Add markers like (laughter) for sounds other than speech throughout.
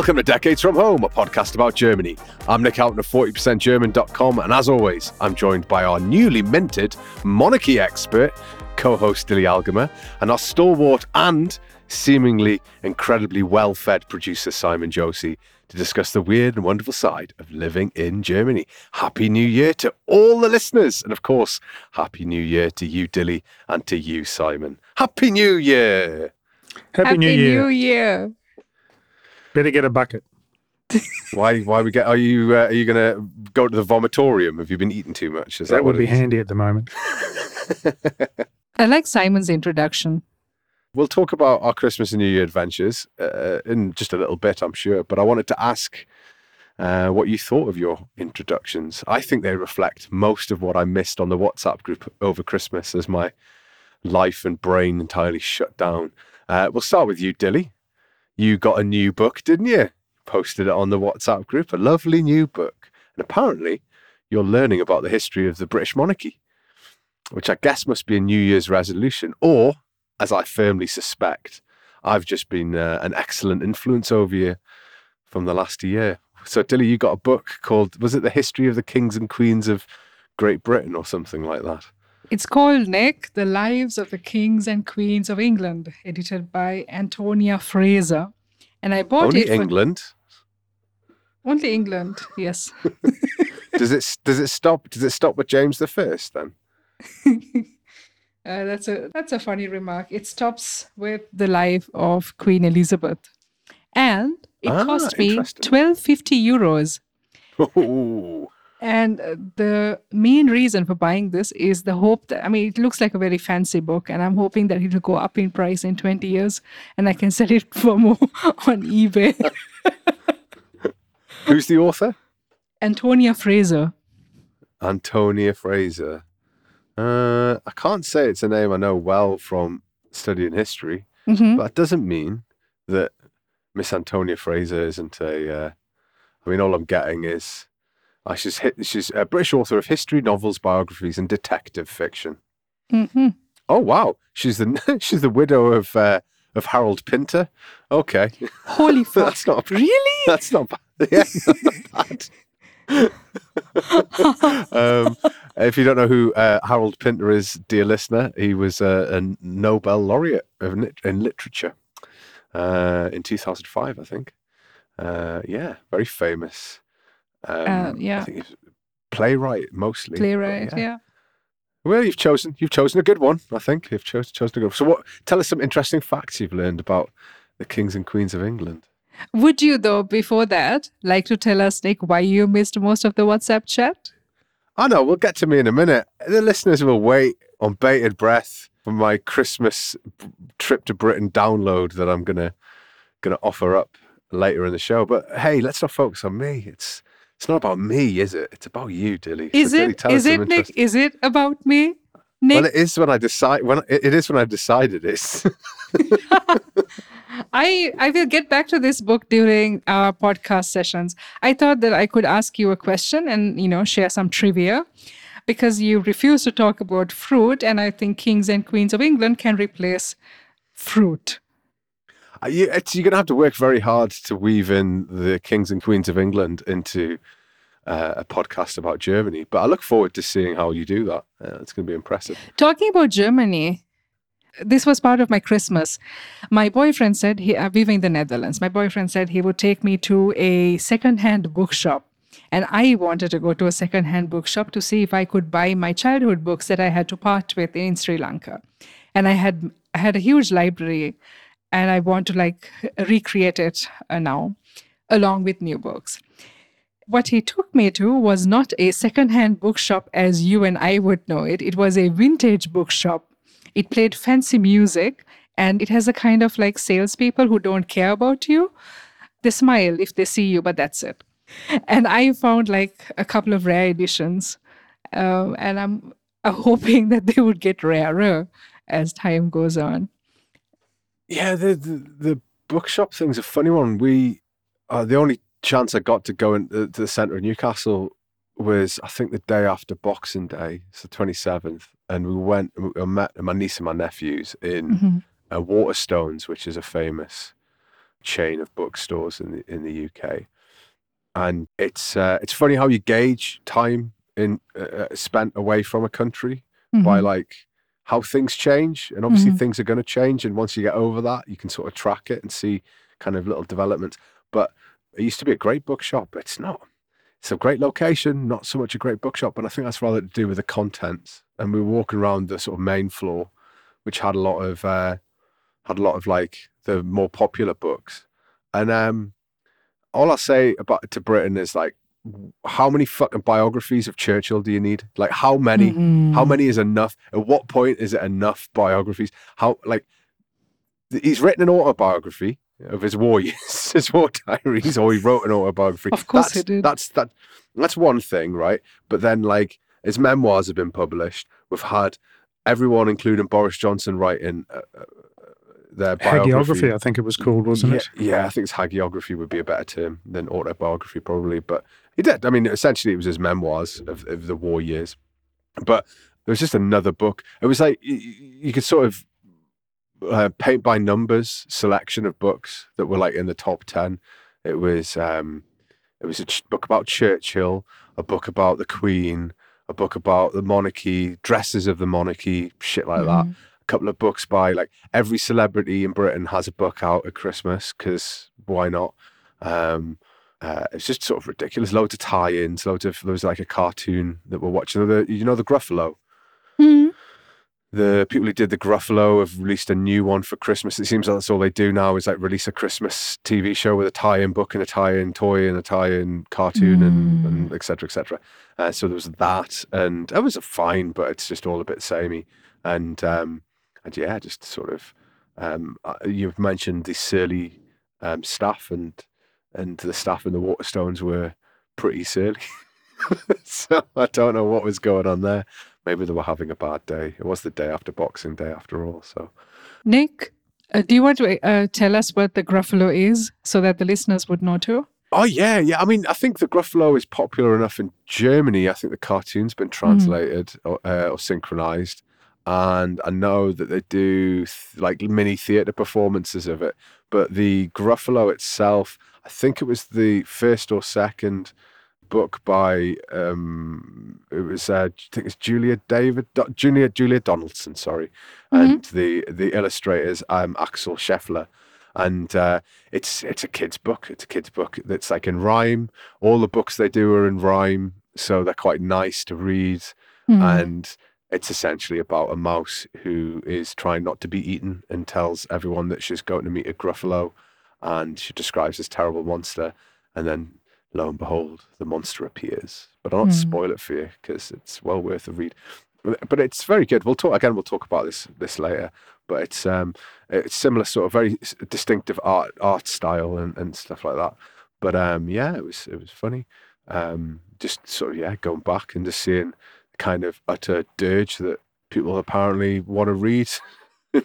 Welcome to Decades from Home, a podcast about Germany. I'm Nic Houghton of 40%German.com, and as always, I'm joined by our newly minted monarchy expert, co host Dili Algemer, and our stalwart and seemingly incredibly well fed producer, Simon Josie, to discuss the weird and wonderful side of living in Germany. Happy New Year to all the listeners, and of course, Happy New Year to you, Dili, and to you, Simon. Happy New Year! Happy, Happy New Year. New Year. Better get a bucket. (laughs) Why? Why we get? Are you? Uh, are you going to go to the vomitorium? Have you been eating too much? Is That, what would be it is? handy at the moment. (laughs) I like Simon's introduction. We'll talk about our Christmas and New Year adventures uh, in just a little bit, I'm sure. But I wanted to ask uh, what you thought of your introductions. I think they reflect most of what I missed on the WhatsApp group over Christmas as my life and brain entirely shut down. Uh, we'll start with you, Dili. You got a new book, didn't you? Posted it on the WhatsApp group, a lovely new book. And apparently, you're learning about the history of the British monarchy, which I guess must be a New Year's resolution, or as I firmly suspect, I've just been uh, an excellent influence over you from the last year. So, Dili, you got a book called, was it The History of the Kings and Queens of Great Britain or something like that? It's called Nic, The Lives of the Kings and Queens of England, edited by Antonia Fraser. And I bought Only it for England. only England, yes. (laughs) does it does it stop does it stop with James the First then? (laughs) Uh, that's a that's a funny remark. It stops with the life of Queen Elizabeth, and it Ah, cost me twelve fifty euros. (laughs) Ooh. And uh, the main reason for buying this is the hope that I mean, it looks like a very fancy book, and I'm hoping that it will go up in price in 20 years, and I can (laughs) sell it for more (laughs) on eBay. (laughs) Who's the author? Antonia Fraser. Antonia Fraser. Uh, I can't say it's a name I know well from studying history, hmm but that doesn't mean that Miss Antonia Fraser isn't a. Uh, I mean, all I'm getting is, uh, she's hit. She's a British author of history, novels, biographies, and detective fiction. hmm Oh wow, she's the (laughs) she's the widow of uh, of Harold Pinter. Okay, Holy (laughs) fuck! that's not really? that's not bad. (laughs) Yeah, not bad. um, if you don't know who uh, Harold Pinter is, dear listener, he was uh, a Nobel laureate of in literature uh, in 2005, I think. Uh, yeah, very famous. Um, Uh, yeah. I think he's playwright mostly. Playwright, yeah. Well, you've chosen you've chosen a good one. I think you've chosen chosen a good. One. So, what? Tell us some interesting facts you've learned about the kings and queens of England. Would you, though, before that, like to tell us, Nic, why you missed most of the WhatsApp chat? I know. We'll get to me in a minute. The listeners will wait on bated breath for my Christmas trip to Britain download that I'm gonna gonna offer up later in the show. But hey, let's not focus on me. It's it's not about me, is it? It's about you, Dili. So, Is Dili, it? tell Is it, Nic? Is it about me? Nic, Well, it is when I decide. When it it is when I decided it's. (laughs) I I will get back to this book during our podcast sessions. I thought that I could ask you a question and you know share some trivia because you refuse to talk about fruit and I think kings and queens of England can replace fruit. Uh, you, you're going to have to work very hard to weave in the kings and queens of England into uh, a podcast about Germany. But I look forward to seeing how you do that. Uh, it's going to be impressive. Talking about Germany, this was part of my Christmas. My boyfriend said he, uh, we were in the Netherlands. My boyfriend said he would take me to a secondhand bookshop. And I wanted to go to a secondhand bookshop to see if I could buy my childhood books that I had to part with in Sri Lanka. And I had I had a huge library, and I want to like recreate it uh, now, along with new books. What he took me to was not a secondhand bookshop as you and I would know it. It was a vintage bookshop. It played fancy music, and it has a kind of like salespeople who don't care about you. They smile if they see you, but that's it. And I found like a couple of rare editions, um, and I'm, I'm (laughs) hoping that they would get rarer as time goes on. Yeah, the, the, the bookshop thing's a funny one. We, uh, the only chance I got to go into to the centre of Newcastle was, I think, the day after Boxing Day, so 27th. And we went, and we met my niece and my nephews in Mhm. uh, Waterstones, which is a famous chain of bookstores in the in the UK, and it's uh, it's funny how you gauge time in uh, uh, spent away from a country by Mhm. like how things change, and obviously Mhm. things are going to change, and once you get over that, you can sort of track it and see kind of little developments. But it used to be a great bookshop. It's not. It's a great location, not so much a great bookshop, but I think that's rather to do with the contents. And we were walking around the sort of main floor, which had a lot of uh, had a lot of like the more popular books. And um, all I'll say about to Britain is like, how many fucking biographies of Churchill do you need? Like, how many? How Mhm. many is enough? At what point is it enough biographies? How like he's written an autobiography of his war (laughs) years, his war diaries, or he wrote an autobiography. Of course that's, he did. That's that. That's one thing, right? But then, like, his memoirs have been published. We've had everyone, including Boris Johnson, writing uh, uh, their biography. Hagiography, I think it was called, wasn't yeah, it? Yeah, I think it's hagiography would be a better term than autobiography, probably. But he did. I mean, essentially, it was his memoirs of, of the war years. But there was just another book. It was like you, you could sort of uh, paint by numbers selection of books that were like in the top ten. It was um, it was a ch- book about Churchill, a book about the Queen, a book about the monarchy, dresses of the monarchy, shit like that Mhm. a couple of books by like every celebrity in Britain has a book out at Christmas because why not? Um, uh, it's just sort of ridiculous. Loads of tie-ins. Loads of there was like a cartoon that we're watching. The you know the Gruffalo. Mhm. The people who did the Gruffalo have released a new one for Christmas. It seems like that's all they do now is like release a Christmas TV show with a tie-in book and a tie-in toy and a tie-in cartoon and, and et cetera, et cetera. Uh, so there was that, and it was fine, but it's just all a bit samey. And um, and yeah, just sort of um, uh, you've mentioned the surly um, staff, and and the staff in the Waterstones were pretty surly. (laughs) so I don't know what was going on there. Maybe they were having a bad day. It was the day after Boxing Day, after all. So Nic, uh, do you want to uh, tell us what the Gruffalo is so that the listeners would know too? Oh yeah, yeah. I mean, I think the Gruffalo is popular enough in Germany. I think the cartoon's been translated or, uh, or synchronized, and I know that they do th- like mini theater performances of it. But the Gruffalo itself, I think it was the first or second book by um it was uh, I think it's Julia David Julia Julia Donaldson sorry and the the illustrators um Axel Scheffler and uh it's it's a kid's book it's a kid's book that's like in rhyme all the books they do are in rhyme so they're quite nice to read Mhm. and it's essentially about a mouse who is trying not to be eaten and tells everyone that she's going to meet a gruffalo and she describes this terrible monster and then lo and behold the monster appears. But i'll not Hmm. spoil it for you because it's well worth a read. But- but it's very good. We'll talk again we'll talk about this this later. But it's um it's similar sort of very distinctive art art style and, and stuff like that. But um yeah it was it was funny. Um just sort of yeah going back and just seeing kind of utter dirge that people apparently want to read. (laughs)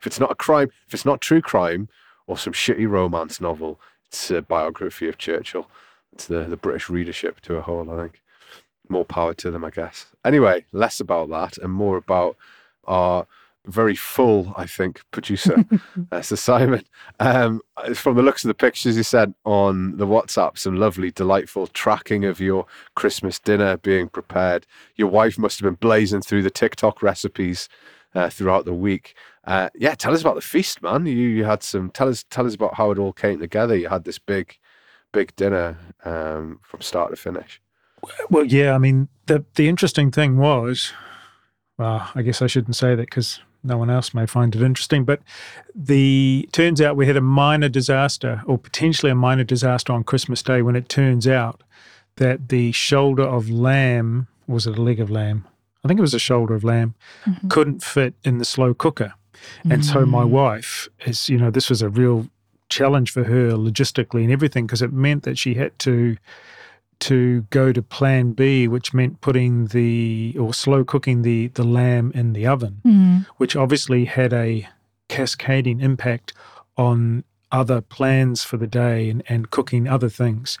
If it's not a crime, if it's not true crime or some shitty romance novel, it's a biography of Churchill. It's the, the British readership to a whole, I think. More power to them, I guess. Anyway, less about that and more about our very full, I think, producer, (laughs) uh, Sir Simon. Um, from the looks of the pictures you sent on the WhatsApp, some lovely, delightful tracking of your Christmas dinner being prepared. Your wife must have been blazing through the TikTok recipes uh, throughout the week. Uh, yeah, tell us about the feast, man. You you had some. Tell us tell us about how it all came together. You had this big, big dinner um, from start to finish. Well, yeah, I mean, the the interesting thing was, well, I guess I shouldn't say that because no one else may find it interesting, but the turns out we had a minor disaster or potentially a minor disaster on Christmas Day when it turns out that the shoulder of lamb was it a leg of lamb? I think it was a shoulder of lamb Mhm. couldn't fit in the slow cooker. And so my Mm. wife is, you know, this was a real challenge for her logistically and everything because it meant that she had to to go to plan B, which meant putting the or slow cooking the the lamb in the oven, Mm. which obviously had a cascading impact on other plans for the day and, and cooking other things.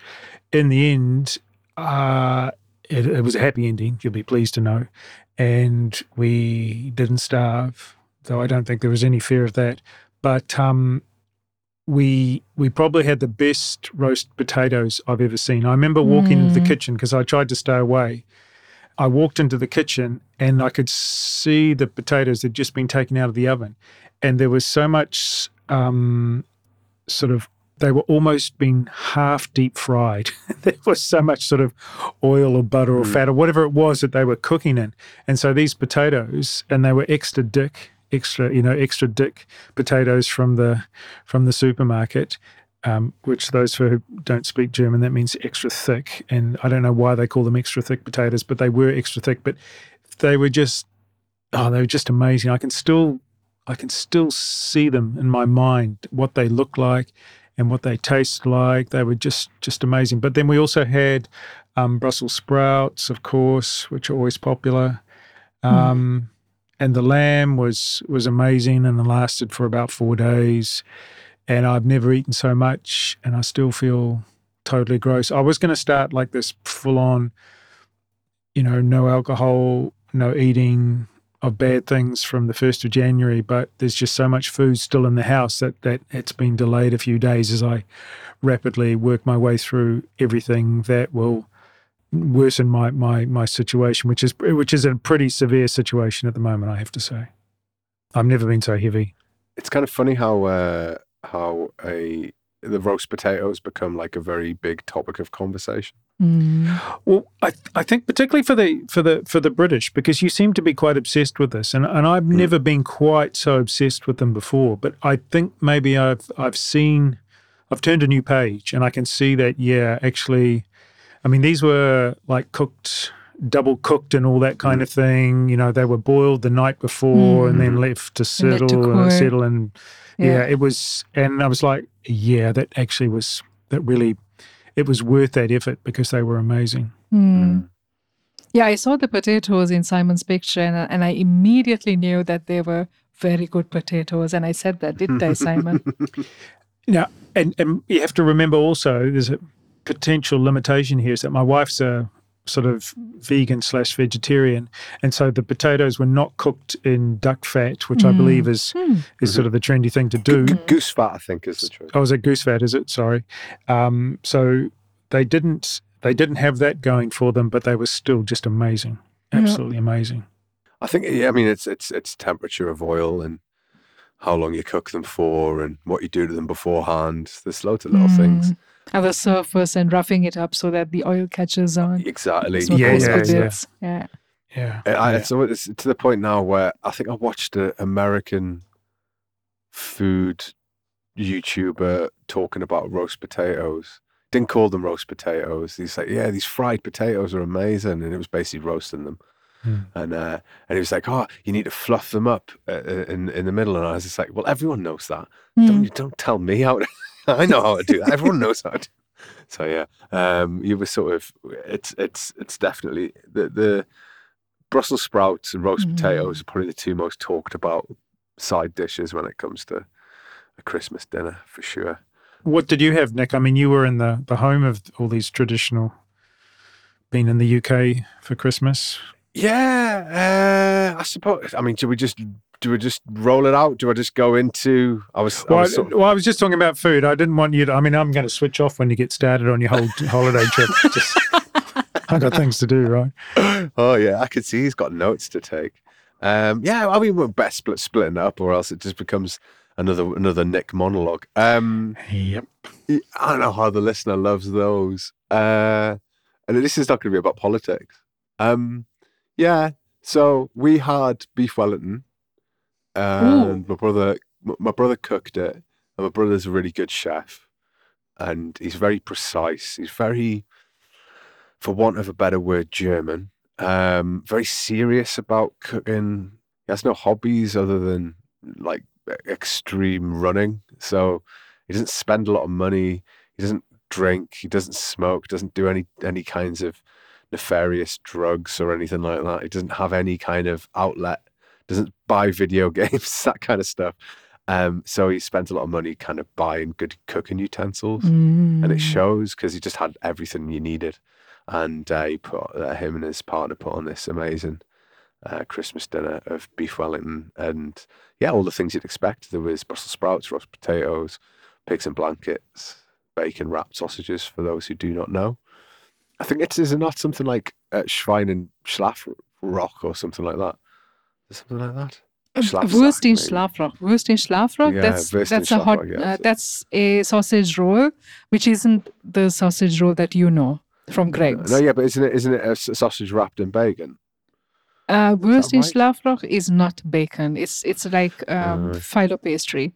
In the end, uh, it, it was a happy ending, you'll be pleased to know. And we didn't starve, though I don't think there was any fear of that. But um, we we probably had the best roast potatoes I've ever seen. I remember walking into the kitchen because I tried to stay away. I walked into the kitchen and I could see the potatoes had just been taken out of the oven, and there was so much um, sort of they were almost being half deep fried. (laughs) there was so much sort of oil or butter or Mm. fat or whatever it was that they were cooking in. And so these potatoes, and they were extra dick, extra, you know, extra dick potatoes from the from the supermarket. Um, which those who don't speak German, that means extra thick. And I don't know why they call them extra thick potatoes, but they were extra thick. But they were just, oh, they were just amazing. I can still, I can still see them in my mind, what they look like and what they taste like. They were just just amazing. But then we also had um, Brussels sprouts, of course, which are always popular. Um, And the lamb was was amazing and it lasted for about four days. And I've never eaten so much, and I still feel totally gross. I was going to start like this full on, you know, no alcohol, no eating of bad things from the 1st of January, but there's just so much food still in the house that, that it's been delayed a few days as I rapidly work my way through everything that will worsen my, my, my situation, which is which is a pretty severe situation at the moment, I have to say. I've never been so heavy. It's kind of funny how uh, how a the roast potatoes become like a very big topic of conversation. Mm. Well, I, I think particularly for the for the for the British because you seem to be quite obsessed with this, and and I've never been quite so obsessed with them before. But I think maybe I've I've seen, I've turned a new page, and I can see that yeah, actually, I mean these were like cooked, double cooked, and all that kind of mm. thing. You know, they were boiled the night before and then mm. left to And to settle and settle, and yeah, Yeah. it was, and I was like, yeah, that actually was that really. It was worth that effort because they were amazing. Hmm. Mm. Yeah, I saw the potatoes in Simon's picture and, and I immediately knew that they were very good potatoes. And I said that, didn't I, Simon? (laughs) Now, and, and you have to remember also, there's a potential limitation here is that my wife's a sort of vegan slash vegetarian, and so the potatoes were not cooked in duck fat, which I believe is Hmm. is sort of the trendy thing to do. G- goose fat, I think, is the truth. Oh, is it goose fat? Is it? Sorry. Um, so they didn't they didn't have that going for them, but they were still just amazing, Yeah. absolutely amazing. I think, yeah, I mean, it's it's it's temperature of oil and how long you cook them for and what you do to them beforehand. There's loads of little things. And the surface and roughing it up so that the oil catches on. Exactly. Yeah, yeah, yeah. yeah. Yeah. I, I- so it's to the point now where I think I watched an American food YouTuber talking about roast potatoes. Didn't call them roast potatoes. He's like, yeah, these fried potatoes are amazing, and it was basically roasting them. Hmm. And uh, and he was like, oh, you need to fluff them up uh, in in the middle. And I was just like, well, everyone knows that. Mm. Don't don't tell me how to. (laughs) I know how to do that. Everyone knows how to. So yeah, um, you were sort of. It's it's it's definitely the the Brussels sprouts and roast Mm. potatoes are probably the two most talked about side dishes when it comes to a Christmas dinner for sure. What did you have, Nic? I mean, you were in the, the home of all these traditional, being in the UK for Christmas. Yeah, uh, I suppose. I mean, do we just do we just roll it out? Do I just go into? I was. I Well, was I, sort of- well, I was just talking about food. I didn't want you to. I mean, I'm going to switch off when you get started on your whole holiday trip. (laughs) Just, I got things to do, right? oh yeah, I could see he's got notes to take. Um, yeah, I mean, we're best split splitting up, or else it just becomes another another Nic monologue. Um, Yep. I don't know how the listener loves those. Uh, and this is not going to be about politics. Um, yeah. So we had beef Wellington, and my brother, my brother cooked it, and my brother's a really good chef, and he's very precise. He's very, for want of a better word, German. Um, very serious about cooking. He has no hobbies other than like extreme running. So he doesn't spend a lot of money. He doesn't drink. He doesn't smoke. Doesn't do any any kinds of nefarious drugs or anything like that. He doesn't have any kind of outlet. Doesn't buy video (laughs) games, that kind of stuff. Um, so he spent a lot of money kind of buying good cooking utensils, and it Mm. shows because he just had everything you needed. And uh, he put uh, him and his partner put on this amazing uh, Christmas dinner of beef Wellington and yeah, all the things you'd expect. There was Brussels sprouts, roast potatoes, pigs and blankets, bacon wrapped sausages. For those who do not know, I think it is not something like uh, Schwein and Schlafrock or something like that. Something like that. Schlafsack, Wurst in. Schlafrock. Wurst in Schlafrock. Yeah, that's that's a hot. Yeah, uh, that's a sausage roll, which isn't the sausage roll that you know from Greggs. No, yeah, but isn't it isn't it a sausage wrapped in bacon? Uh, Wurst in right? Schlafrock is not bacon. It's it's like um, Uh, phyllo pastry.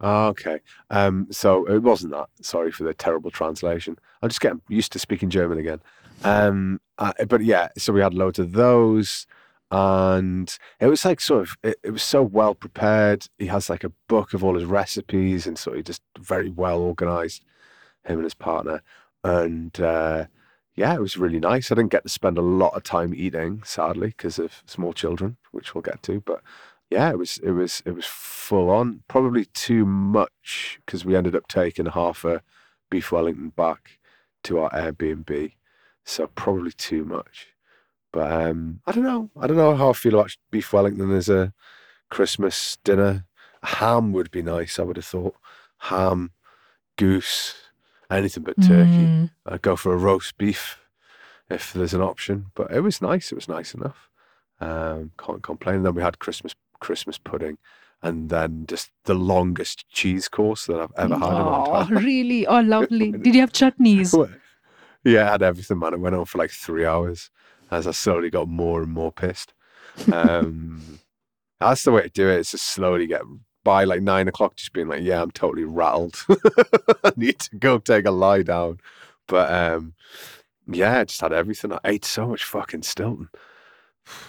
Ah, okay. Um, so it wasn't that. Sorry for the terrible translation. I'm just getting used to speaking German again. Um, uh, but yeah, so we had loads of those, and it was like sort of it, it was so well prepared. He has like a book of all his recipes, and so he just very well organized. Him and his partner, and uh, yeah, it was really nice. I didn't get to spend a lot of time eating, sadly, because of small children, which we'll get to. But yeah, it was it was it was full on. Probably too much because we ended up taking half a beef Wellington back to our Airbnb, so probably too much. But um, I don't know. I don't know how I feel about beef Wellington as a Christmas dinner. Ham would be nice. I would have thought ham, goose, anything but turkey. Mm. I'd go for a roast beef if there's an option. But it was nice. It was nice enough. Um, can't complain. And then we had Christmas Christmas pudding, and then just the longest cheese course that I've ever had Oh, (laughs) really? Oh, lovely. (laughs) Did you have chutneys? (laughs) yeah, I had everything, man. It went on for like three hours as I slowly got more and more pissed. Um, (laughs) that's the way to do it. It's just slowly get by like nine o'clock, just being like, yeah, I'm totally rattled. (laughs) I need to go take a lie down. But um, yeah, I just had everything. I ate so much fucking Stilton.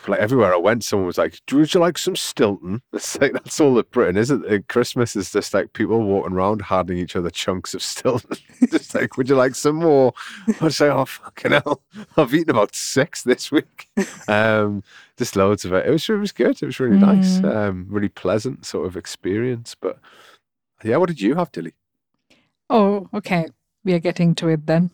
Like everywhere I went, someone was like, would you like some Stilton?" (laughs) It's like that's all that Britain is. It At Christmas is just like people walking around handing each other chunks of Stilton. (laughs) just like, "Would you like some more?" I was like, "Oh fucking hell, I've eaten about six this week." (laughs) Um, just loads of it. It was it was good. It was really nice. Mm. Um, really pleasant sort of experience. But yeah, what did you have, Dili? Oh, okay. We are getting to it then.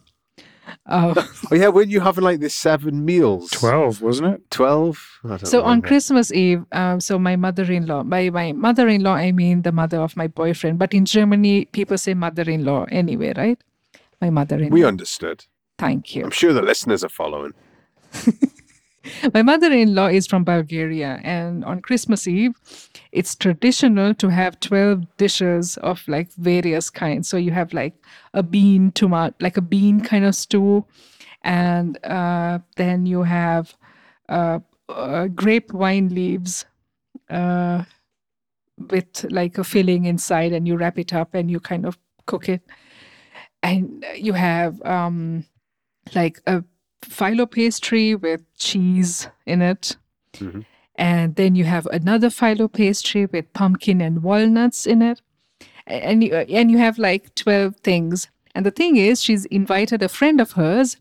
Oh, (laughs) Oh yeah, weren't you having like this seven meals? 12, wasn't it? Twelve. I don't so on. Christmas Eve, um, so my mother-in-law, by my mother-in-law, I mean the mother of my boyfriend. But in Germany, people say mother-in-law anyway, right? My mother-in-law. we understood. Thank you. I'm sure the listeners are following. (laughs) My mother in law is from Bulgaria, and on Christmas Eve, it's traditional to have 12 dishes of like various kinds. So you have like a bean tomato, like a bean kind of stew, and uh, then you have uh, uh, grape wine leaves uh, with like a filling inside, and you wrap it up and you kind of cook it. And you have um, like a phyllo pastry with cheese in it. Mhm. And then you have another phyllo pastry with pumpkin and walnuts in it. And you, and you have like 12 things. And the thing is, she's invited a friend of hers,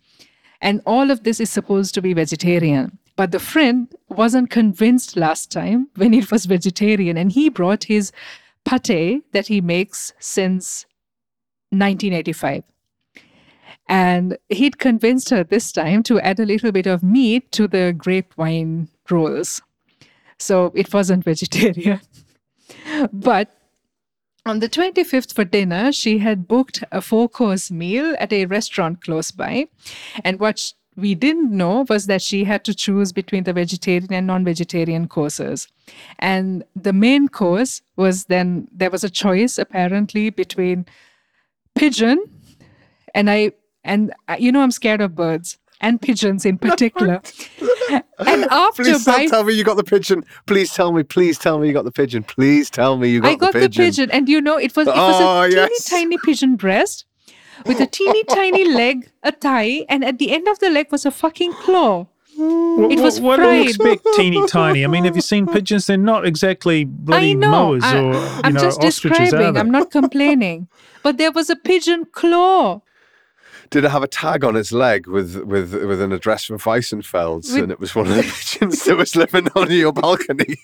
and all of this is supposed to be vegetarian. But the friend wasn't convinced last time (laughs) when it was vegetarian, and he brought his pate that he makes since 1985. And he'd convinced her this time to add a little bit of meat to the grape wine rolls. So it wasn't vegetarian. (laughs) but on the 25th for dinner, she had booked a four course meal at a restaurant close by. And what we didn't know was that she had to choose between the vegetarian and non vegetarian courses. And the main course was then there was a choice apparently between pigeon and I and uh, you know I'm scared of birds and pigeons in (laughs) particular. (laughs) and after Please don't tell me you got the pigeon. Please tell me. Please tell me you got the pigeon. Please tell me you got, the pigeon. I got the pigeon. and you know it was it was Oh, a ah, teeny yes. tiny pigeon breast with a teeny (laughs) tiny leg, a thigh, and at the end of the leg was a fucking claw. What, It was what, what do you fried. expect, teeny tiny? I mean, have you seen pigeons? They're not exactly bloody I know. mowers I, or you I'm know just ostriches, describing. they? I'm not complaining. But there was a pigeon claw. Did it have a tag on its leg with with with an address from Weissenfels, With- and it was one of the (laughs) pigeons that was living on your balcony?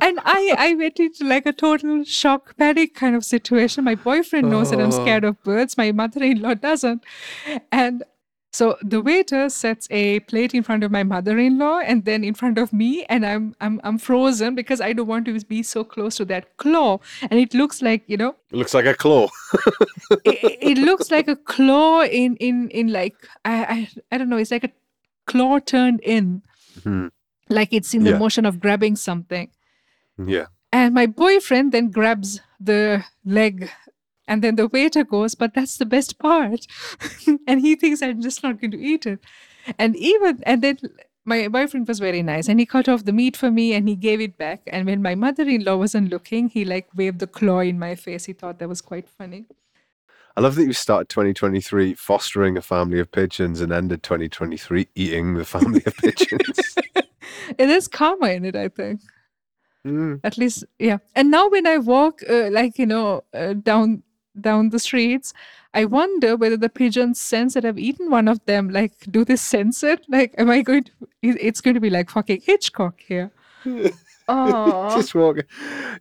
and I, I went into like a total shock panic kind of situation. My boyfriend knows that I'm Oh. scared of birds. My mother-in-law doesn't. And So the waiter sets a plate in front of my mother-in-law and then in front of me, and I'm I'm I'm frozen because I don't want to be so close to that claw. And it looks like you know, It looks like a claw. (laughs) it, it looks like a claw in in in like I I, I don't know. It's like a claw turned in, Hmm. like it's in the Yeah. motion of grabbing something. Yeah. And my boyfriend then grabs the leg, and then the waiter goes, But that's the best part. (laughs) and he thinks I'm just not going to eat it. And even, and then my boyfriend was very nice and he cut off the meat for me and he gave it back. And when my mother in law wasn't looking, he like waved the claw in my face. He thought that was quite funny. I love that you started 2023 fostering a family of pigeons and ended 2023 eating the family of pigeons. (laughs) It is karma in it, I think. Mm. at least yeah and now when i walk uh, like you know uh, down down the streets i wonder whether the pigeons sense that i've eaten one of them like do they sense it like am i going to it's going to be like fucking hitchcock here (laughs) oh Just walking.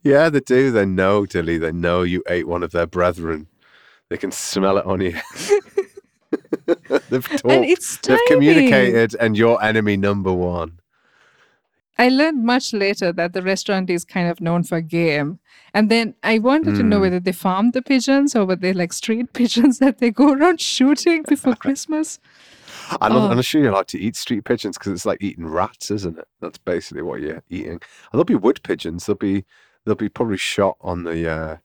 Yeah, they do. They know, Dili. They know you ate one of their brethren. They can smell it on you. (laughs) they've talked. and it's They've communicated, and you're enemy number one. I learned much later that the restaurant is kind of known for game. And then I wanted to know Mm. whether they farm the pigeons or whether they're like street (laughs) pigeons that they go around shooting before (laughs) Christmas. I love, Oh. I'm not sure you like to eat street pigeons because it's like eating rats, isn't it? That's basically what you're eating. And there'll be wood pigeons. They'll be they'll be probably shot on the. Uh,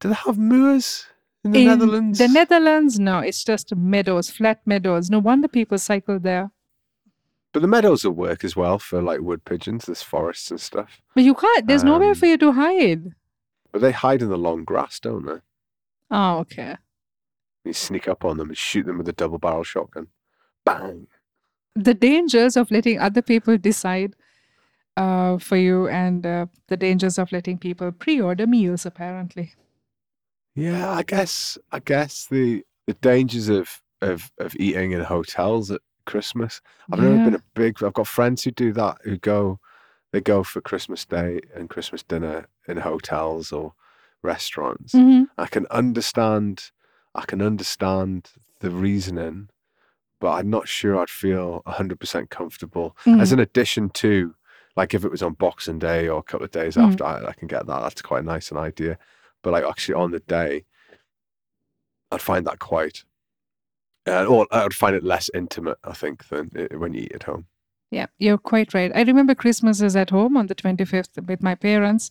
do they have moors in the In Netherlands? The Netherlands, no, it's just meadows, flat meadows. No wonder people cycle there. But the meadows will work as well for like wood pigeons. There's forests and stuff. But you can't, there's nowhere Um, for you to hide. But they hide in the long grass, don't they? Oh, okay. You sneak up on them and shoot them with a double barrel shotgun. Bang. The dangers of letting other people decide uh, for you and uh, the dangers of letting people pre order meals, apparently. Yeah, I guess I guess the the dangers of of of eating in hotels at Christmas. I've never been a big. I've got friends who do that. Who go, they go for Christmas Day and Christmas dinner in hotels or restaurants. Mhm. I can understand. I can understand the reasoning, but I'm not sure I'd feel hundred percent comfortable as Mhm. an addition to. Like if it was on Boxing Day or a couple of days Mm. after, I, I can get that. That's quite a nice an idea. But like actually on the day, I'd find that quite, uh, or I would find it less intimate. I think than i- when you eat at home. Yeah, you're quite right. I remember Christmases at home on the 25th with my parents.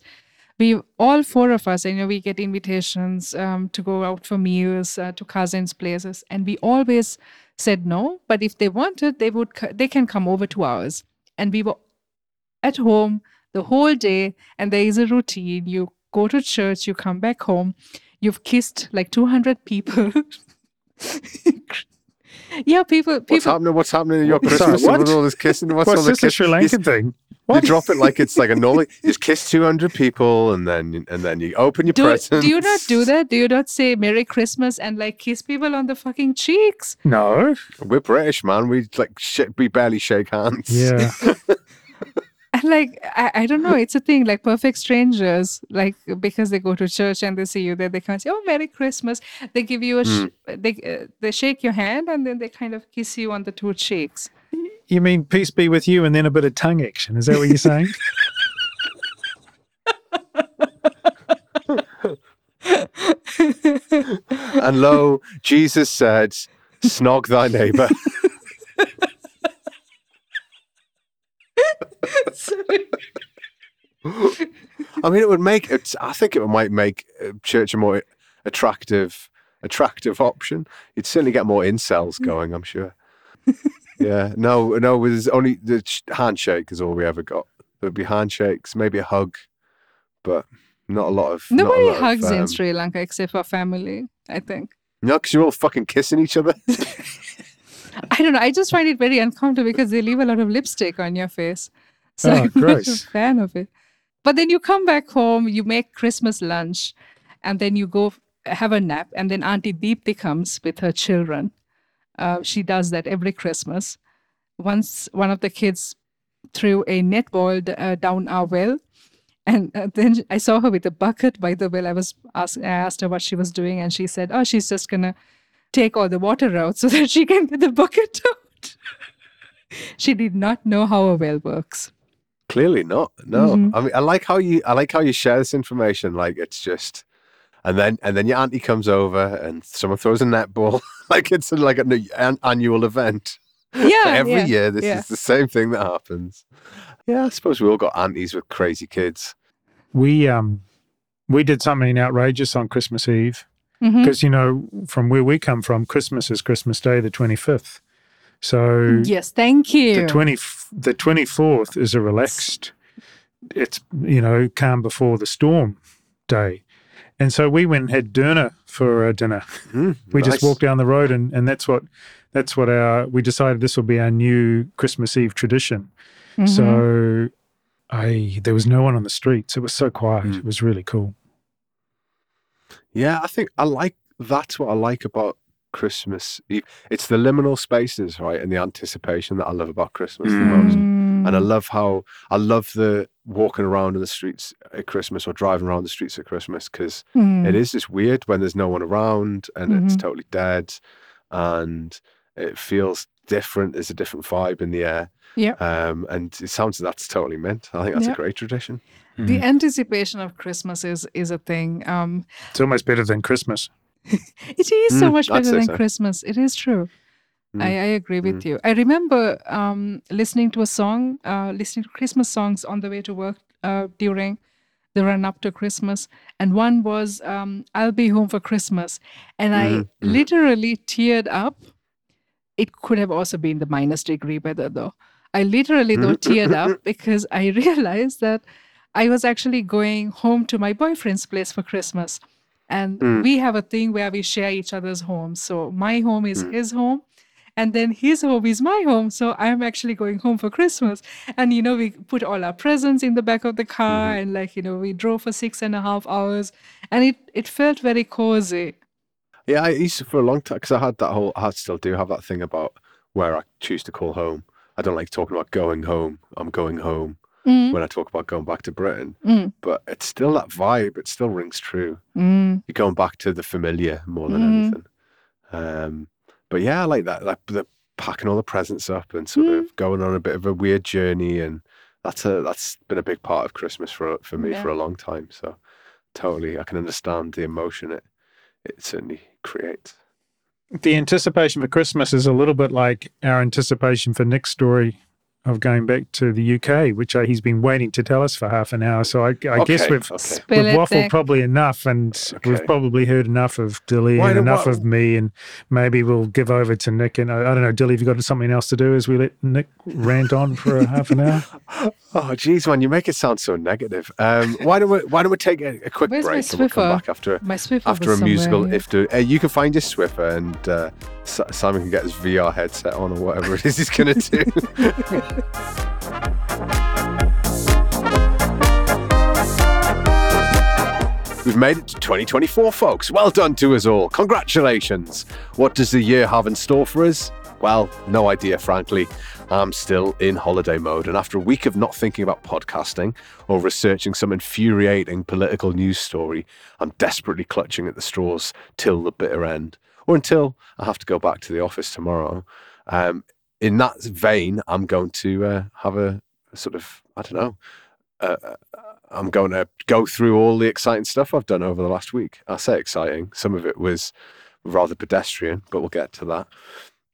We all four of us, you know, we get invitations um, to go out for meals uh, to cousins' places, and we always said no. But if they wanted, they would. They can come over to ours, and we were at home the whole day. And there is a routine: you go to church, you come back home, you've kissed like 200 people. (laughs) (laughs) yeah, people. What's People. happening? What's happening in your Sorry, Christmas what? all this kissing? What's, What's all this a kiss? Sri You, Lankan thing? you drop it like it's like a normal. You just kiss two hundred people and then and then you open your Do, presents. do you not do that? Do you not say Merry Christmas and like kiss people on the fucking cheeks? No. We're British, man. We like sh- we barely shake hands. Yeah. (laughs) And like I, I don't know, it's a thing like perfect strangers, like because they go to church and they see you there, they can say, "Oh, Merry Christmas." They give you a sh- they uh, they shake your hand and then they kind of kiss you on the two cheeks. You mean peace be with you and then a bit of tongue action? Is that what you're saying? (laughs) And lo, Jesus said, "Snog thy neighbor." (laughs) I mean, it would make it. I think it might make uh, church a more attractive, attractive option. You'd certainly get more incels going. I'm sure. yeah. No. No. With only the handshake is all we ever got. There'd be handshakes, maybe a hug, but not a lot of. Nobody lot of, hugs in um, Sri Lanka except for family, I think. No, because you're all fucking kissing each other. (laughs) I don't know. I just find it very uncomfortable because they leave a lot of lipstick on your face. (laughs) So Oh, I'm not a fan of it. But then you come back home, you make Christmas lunch, and then you go have a nap. And then Auntie Deepthi comes with her children. Uh, she does that every Christmas. Once one of the kids threw a net ball uh, down our well. And uh, then I saw her with a bucket by the well. I was asked, I asked her what she was doing, and she said, "Oh, she's just gonna take all the water out (laughs) so that she can get the bucket out. (laughs) she did not know how a well works. Clearly not. No. Mhm. I mean, I like how you. I like how you share this information. Like it's just, and then and then your auntie comes over and someone throws a netball. (laughs) like it's like an, an annual event. (laughs) Yeah, Every yeah, year, this yeah. is the same thing that happens. Yeah, I suppose we all got aunties with crazy kids. We um we did something outrageous on Christmas Eve because you know from where we come from, Christmas is Christmas Day, the twenty fifth. So Yes, thank you. the twenty the twenty fourth is a relaxed. It's you know calm before the storm day, and so we went and had dinner for uh, dinner. Mm, (laughs) We just walked down the road, and and that's what that's what our we decided this will be our new Christmas Eve tradition. Mhm. So I there was no one on the streets. It was so quiet. Mm. It was really cool. Yeah, I think I like that's what I like about Christmas Eve. It's the liminal spaces, right, and the anticipation that I love about Christmas the most. Mm. And I love how I love the walking around in the streets at Christmas or driving around the streets at Christmas because Mm. it is just weird when there's no one around and it's Mhm. totally dead and it feels different. There's a different vibe in the air. Yeah. Um, and it sounds that's totally meant. I think that's Yeah. a great tradition. The anticipation of Christmas is is a thing. Um, It's almost better than Christmas. (laughs) it is so Mm, much better than so. Christmas. It is true. Mm. I, I agree with you. I remember um, listening to a song, uh, listening to Christmas songs on the way to work uh, during the run up to Christmas. And one was um, I'll Be Home for Christmas. And I Mhm, mhm. literally teared up. It could have also been the minus degree weather, though. I literally, though, teared up (laughs) because I (laughs) realized that I was actually going home to my boyfriend's place for Christmas. And Mm. we have a thing where we share each other's homes. So my home is Mm. his home, and then his home is my home. So I'm actually going home for Christmas. And, you know, we put all our presents in the back of the car, Mm-hmm. and like, you know, we drove for six and a half hours, and it, it felt very cozy. Yeah, I used to for a long time because I had that whole. I still do have that thing about where I choose to call home. I don't like talking about going home. I'm going home Mm, when I talk about going back to Britain. mm, But it's still that vibe. It still rings true. mm. You're going back to the familiar more than Mhm. anything. Um, but yeah, I like that. Like the packing all the presents up and sort Mm. of going on a bit of a weird journey, and that's a that's been a big part of Christmas for for me Yeah. for a long time. So totally, I can understand the emotion it it certainly creates. The anticipation for Christmas is a little bit like our anticipation for Nic's story of going back to the UK, which uh, he's been waiting to tell us for half an hour. So I, I guess we've okay. We've waffled Nic. probably enough, and we've probably heard enough of Dili Why and enough why- of me, and maybe we'll give over to Nic. And I, I don't know, Dili, have you got something else to do as we let Nic rant on for a half an hour? (laughs) Oh, geez, man, you make it sound so negative. Um, why don't we Why don't we take a, a quick Where's break and we'll come back after My Swiffer after a musical? yeah. If to, uh, you can find your Swiffer and uh, S- Simon can get his VR headset on or whatever it is he's going to do. (laughs) We've made it to 2024, folks. Well done to us all. Congratulations. What does the year have in store for us? Well, no idea, frankly. I'm still in holiday mode, and after a week of not thinking about podcasting or researching some infuriating political news story, I'm desperately clutching at the straws till the bitter end, or until I have to go back to the office tomorrow. Um, in that vein, I'm going to uh, have a, a sort of, I don't know, uh, uh, I'm going to go through all the exciting stuff I've done over the last week. I say exciting, some of it was rather pedestrian, but we'll get to that.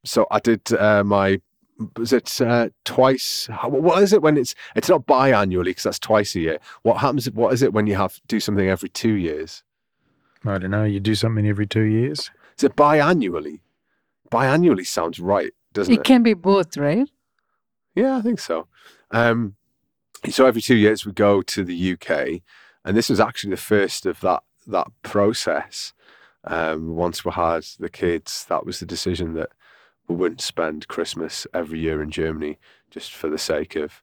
So I did uh, my was it uh, twice? how- What is it when it's it's not biannually because that's twice a year. What happens? What is it when you have do something every two years? I don't know. You do something every two years. Is it biannually? Biannually sounds right, doesn't It it? can be both, right? Yeah, I think so. Um, so every two years we go to the UK, and this was actually the first of that that process. Um, once we had the kids, that was the decision that we wouldn't spend Christmas every year in Germany just for the sake of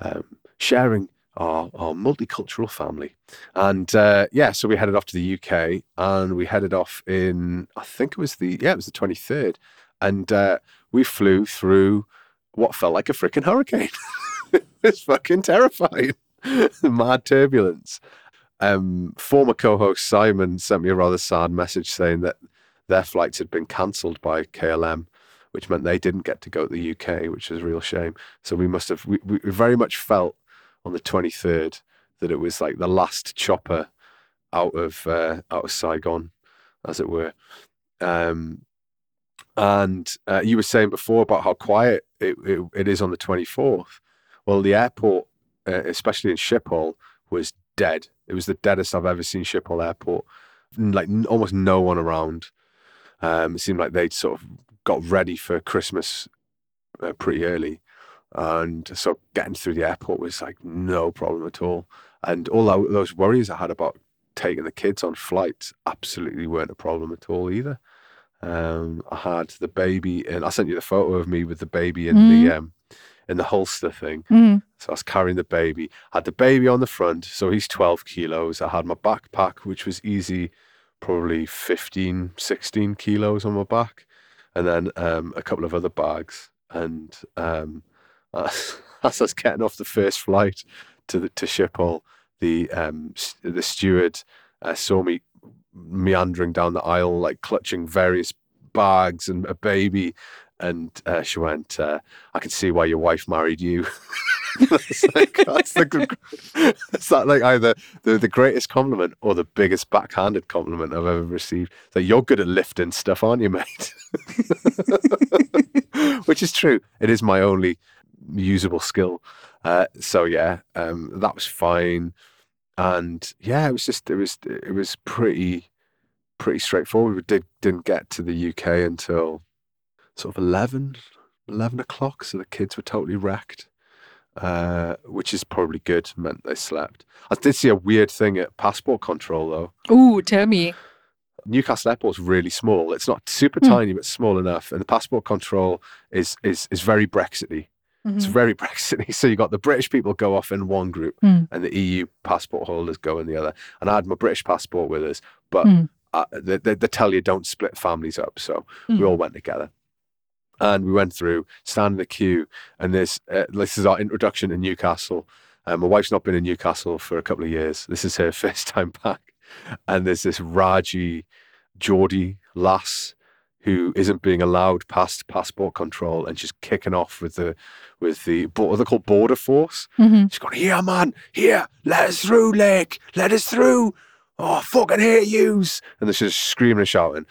um, sharing our, our multicultural family. And uh, yeah, so we headed off to the UK, and we headed off in I think it was the yeah it was the twenty third, and uh, we flew through what felt like a freaking hurricane. (laughs) it's fucking terrifying. (laughs) Mad turbulence. Um, former co-host Simon sent me a rather sad message saying that their flights had been cancelled by KLM, which meant they didn't get to go to the UK, which was a real shame. So we must have we, we very much felt on the 23rd that it was like the last chopper out of uh, out of Saigon, as it were. Um, and uh, you were saying before about how quiet it, it, it is on the 24th. Well, the airport, uh, especially in Schiphol, was dead. It was the deadest I've ever seen Schiphol Airport. Like n- almost no one around. Um, it seemed like they'd sort of got ready for Christmas uh, pretty early. And so getting through the airport was like no problem at all. And all tho- those worries I had about taking the kids on flights absolutely weren't a problem at all either. Um, I had the baby, and I sent you the photo of me with the baby in the um, in the holster thing. Mm. So I was carrying the baby. I had the baby on the front, so he's 12 kilos. I had my backpack, which was easy, probably 15, 16 kilos on my back, and then um, a couple of other bags. And um, (laughs) as I was getting off the first flight to the to Schiphol, the um, the steward uh, saw me meandering down the aisle, like clutching various bags and a baby. And uh, she went, uh, I can see why your wife married you. (laughs) it's like, that's, the, it's that like either the, the greatest compliment or the biggest backhanded compliment I've ever received. So you're good at lifting stuff, aren't you, mate? (laughs) Which is true. It is my only usable skill. Uh, so yeah, um, that was fine. And yeah, it was just it was it was pretty pretty straightforward. We did didn't get to the UK until sort of 11, 11 o'clock. So the kids were totally wrecked, uh, which is probably good. Meant they slept. I did see a weird thing at passport control though. Ooh, tell me. Newcastle Airport's really small. It's not super Hmm. tiny, but small enough. And the passport control is is is very Brexity. It's Mhm. very (laughs) Brexity. So you got the British people go off in one group, Hmm. and the EU passport holders go in the other. And I had my British passport with us, but Hmm. Uh, they, they, they tell you don't split families up. So we Hmm. all went together. And we went through, stand in the queue, and this uh, this is our introduction to Newcastle. Um, my wife's not been in Newcastle for a couple of years. This is her (laughs) first time back, and there's this Raji Geordie lass who isn't being allowed past passport control, and she's kicking off with the with the what they're called border force. Mhm. She's going, here, man, here, let us through, Lake, let us through. Oh, I fucking hate yous. And then she's screaming and shouting.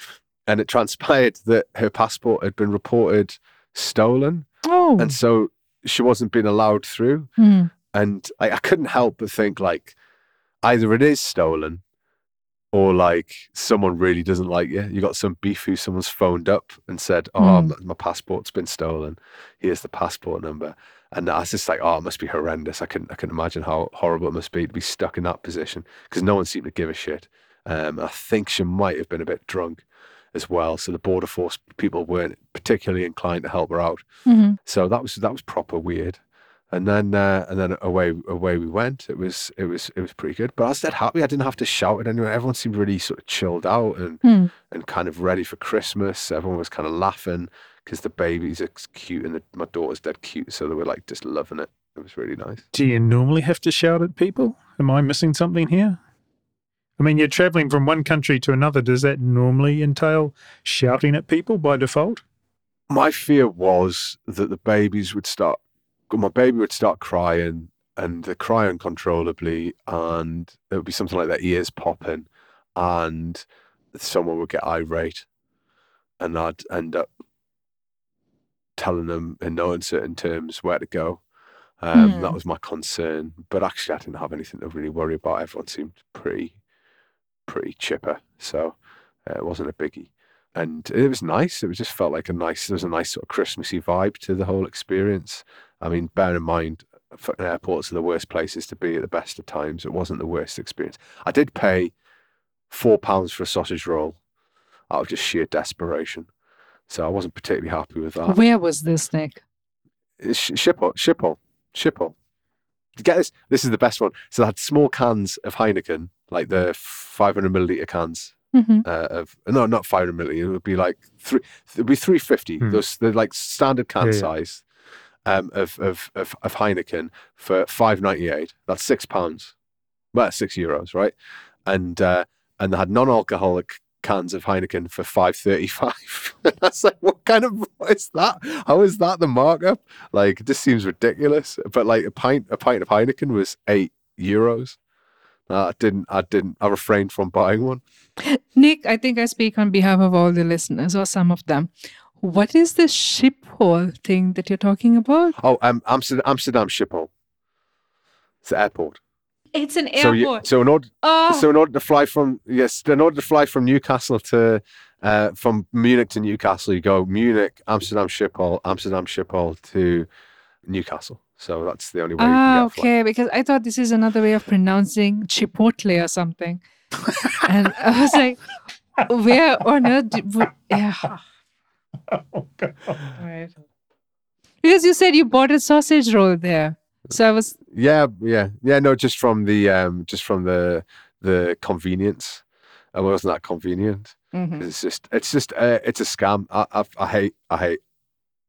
And it transpired that her passport had been reported stolen. Oh. And so she wasn't being allowed through. Mhm. And I, I couldn't help but think, like, either it is stolen or like someone really doesn't like you. You got some beef who someone's phoned up and said, Oh, Mm. my passport's been stolen. Here's the passport number. And I was just like, oh, it must be horrendous. I couldn't, I couldn't imagine how horrible it must be to be stuck in that position because no one seemed to give a shit. Um, I think she might have been a bit drunk as well, so the border force people weren't particularly inclined to help her out. Mhm. So that was that was proper weird. And then uh, and then away away we went. It was it was it was pretty good. But I was dead happy. I didn't have to shout at anyone. Everyone seemed really sort of chilled out and Hmm. and kind of ready for Christmas. Everyone was kind of laughing because the babies are cute and the, my daughter's dead cute, so they were like just loving it. It was really nice. Do you normally have to shout at people? Am I missing something here? I mean, you're traveling from one country to another. Does that normally entail shouting at people by default? My fear was that the babies would start. My baby would start crying, and they cry uncontrollably, and it would be something like their ears popping, and someone would get irate, and I'd end up telling them in no uncertain terms where to go. Um, Hmm. That was my concern, but actually, I didn't have anything to really worry about. Everyone seemed pretty, pretty chipper, so uh, it wasn't a biggie. And it was nice. It was just felt like a nice. There was a nice sort of Christmassy vibe to the whole experience. I mean, bear in mind, fucking airports are the worst places to be at the best of times. It wasn't the worst experience. I did pay four pounds for a sausage roll out of just sheer desperation. So I wasn't particularly happy with that. Where was this, Nic? It's Sh- Schiphol, Schiphol, Schiphol. Get this. This is the best one. So they had small cans of Heineken, like the 500 milliliter cans Mhm. uh, of no, not 500 milliliter. It would be like three. It would be 350. Hmm. Those they're like standard can Yeah, yeah. size um, of, of of of Heineken for 5.98. That's six pounds. Well, six euros, right? And uh, and they had non-alcoholic cans of Heineken for five thirty five. (laughs) That's like, what kind of what is that? How is that the markup? Like, this seems ridiculous. But like a pint, a pint of Heineken was eight euros. Uh, I didn't, I didn't, I refrained from buying one. Nic, I think I speak on behalf of all the listeners or some of them. What is the Schiphol thing that you're talking about? Oh, um, Amsterdam, Amsterdam Schiphol. It's the airport. It's an So, you, airport. so in order, oh, so in order to fly from yes, in order to fly from Newcastle to uh, from Munich to Newcastle, you go Munich, Amsterdam Schiphol, Amsterdam Schiphol to Newcastle. So that's the only way you ah, can get a flight. okay. Because I thought this is another way of pronouncing Chipotle or something. (laughs) and I was like, where on earth? Did, would, yeah. (laughs) Oh, God. Right. Because you said you bought a sausage roll there. So I was, Yeah, yeah, yeah. No, just from the um, just from the the convenience. It wasn't that convenient. Mhm. It's just, it's just, uh, it's a scam. I, I, I hate, I hate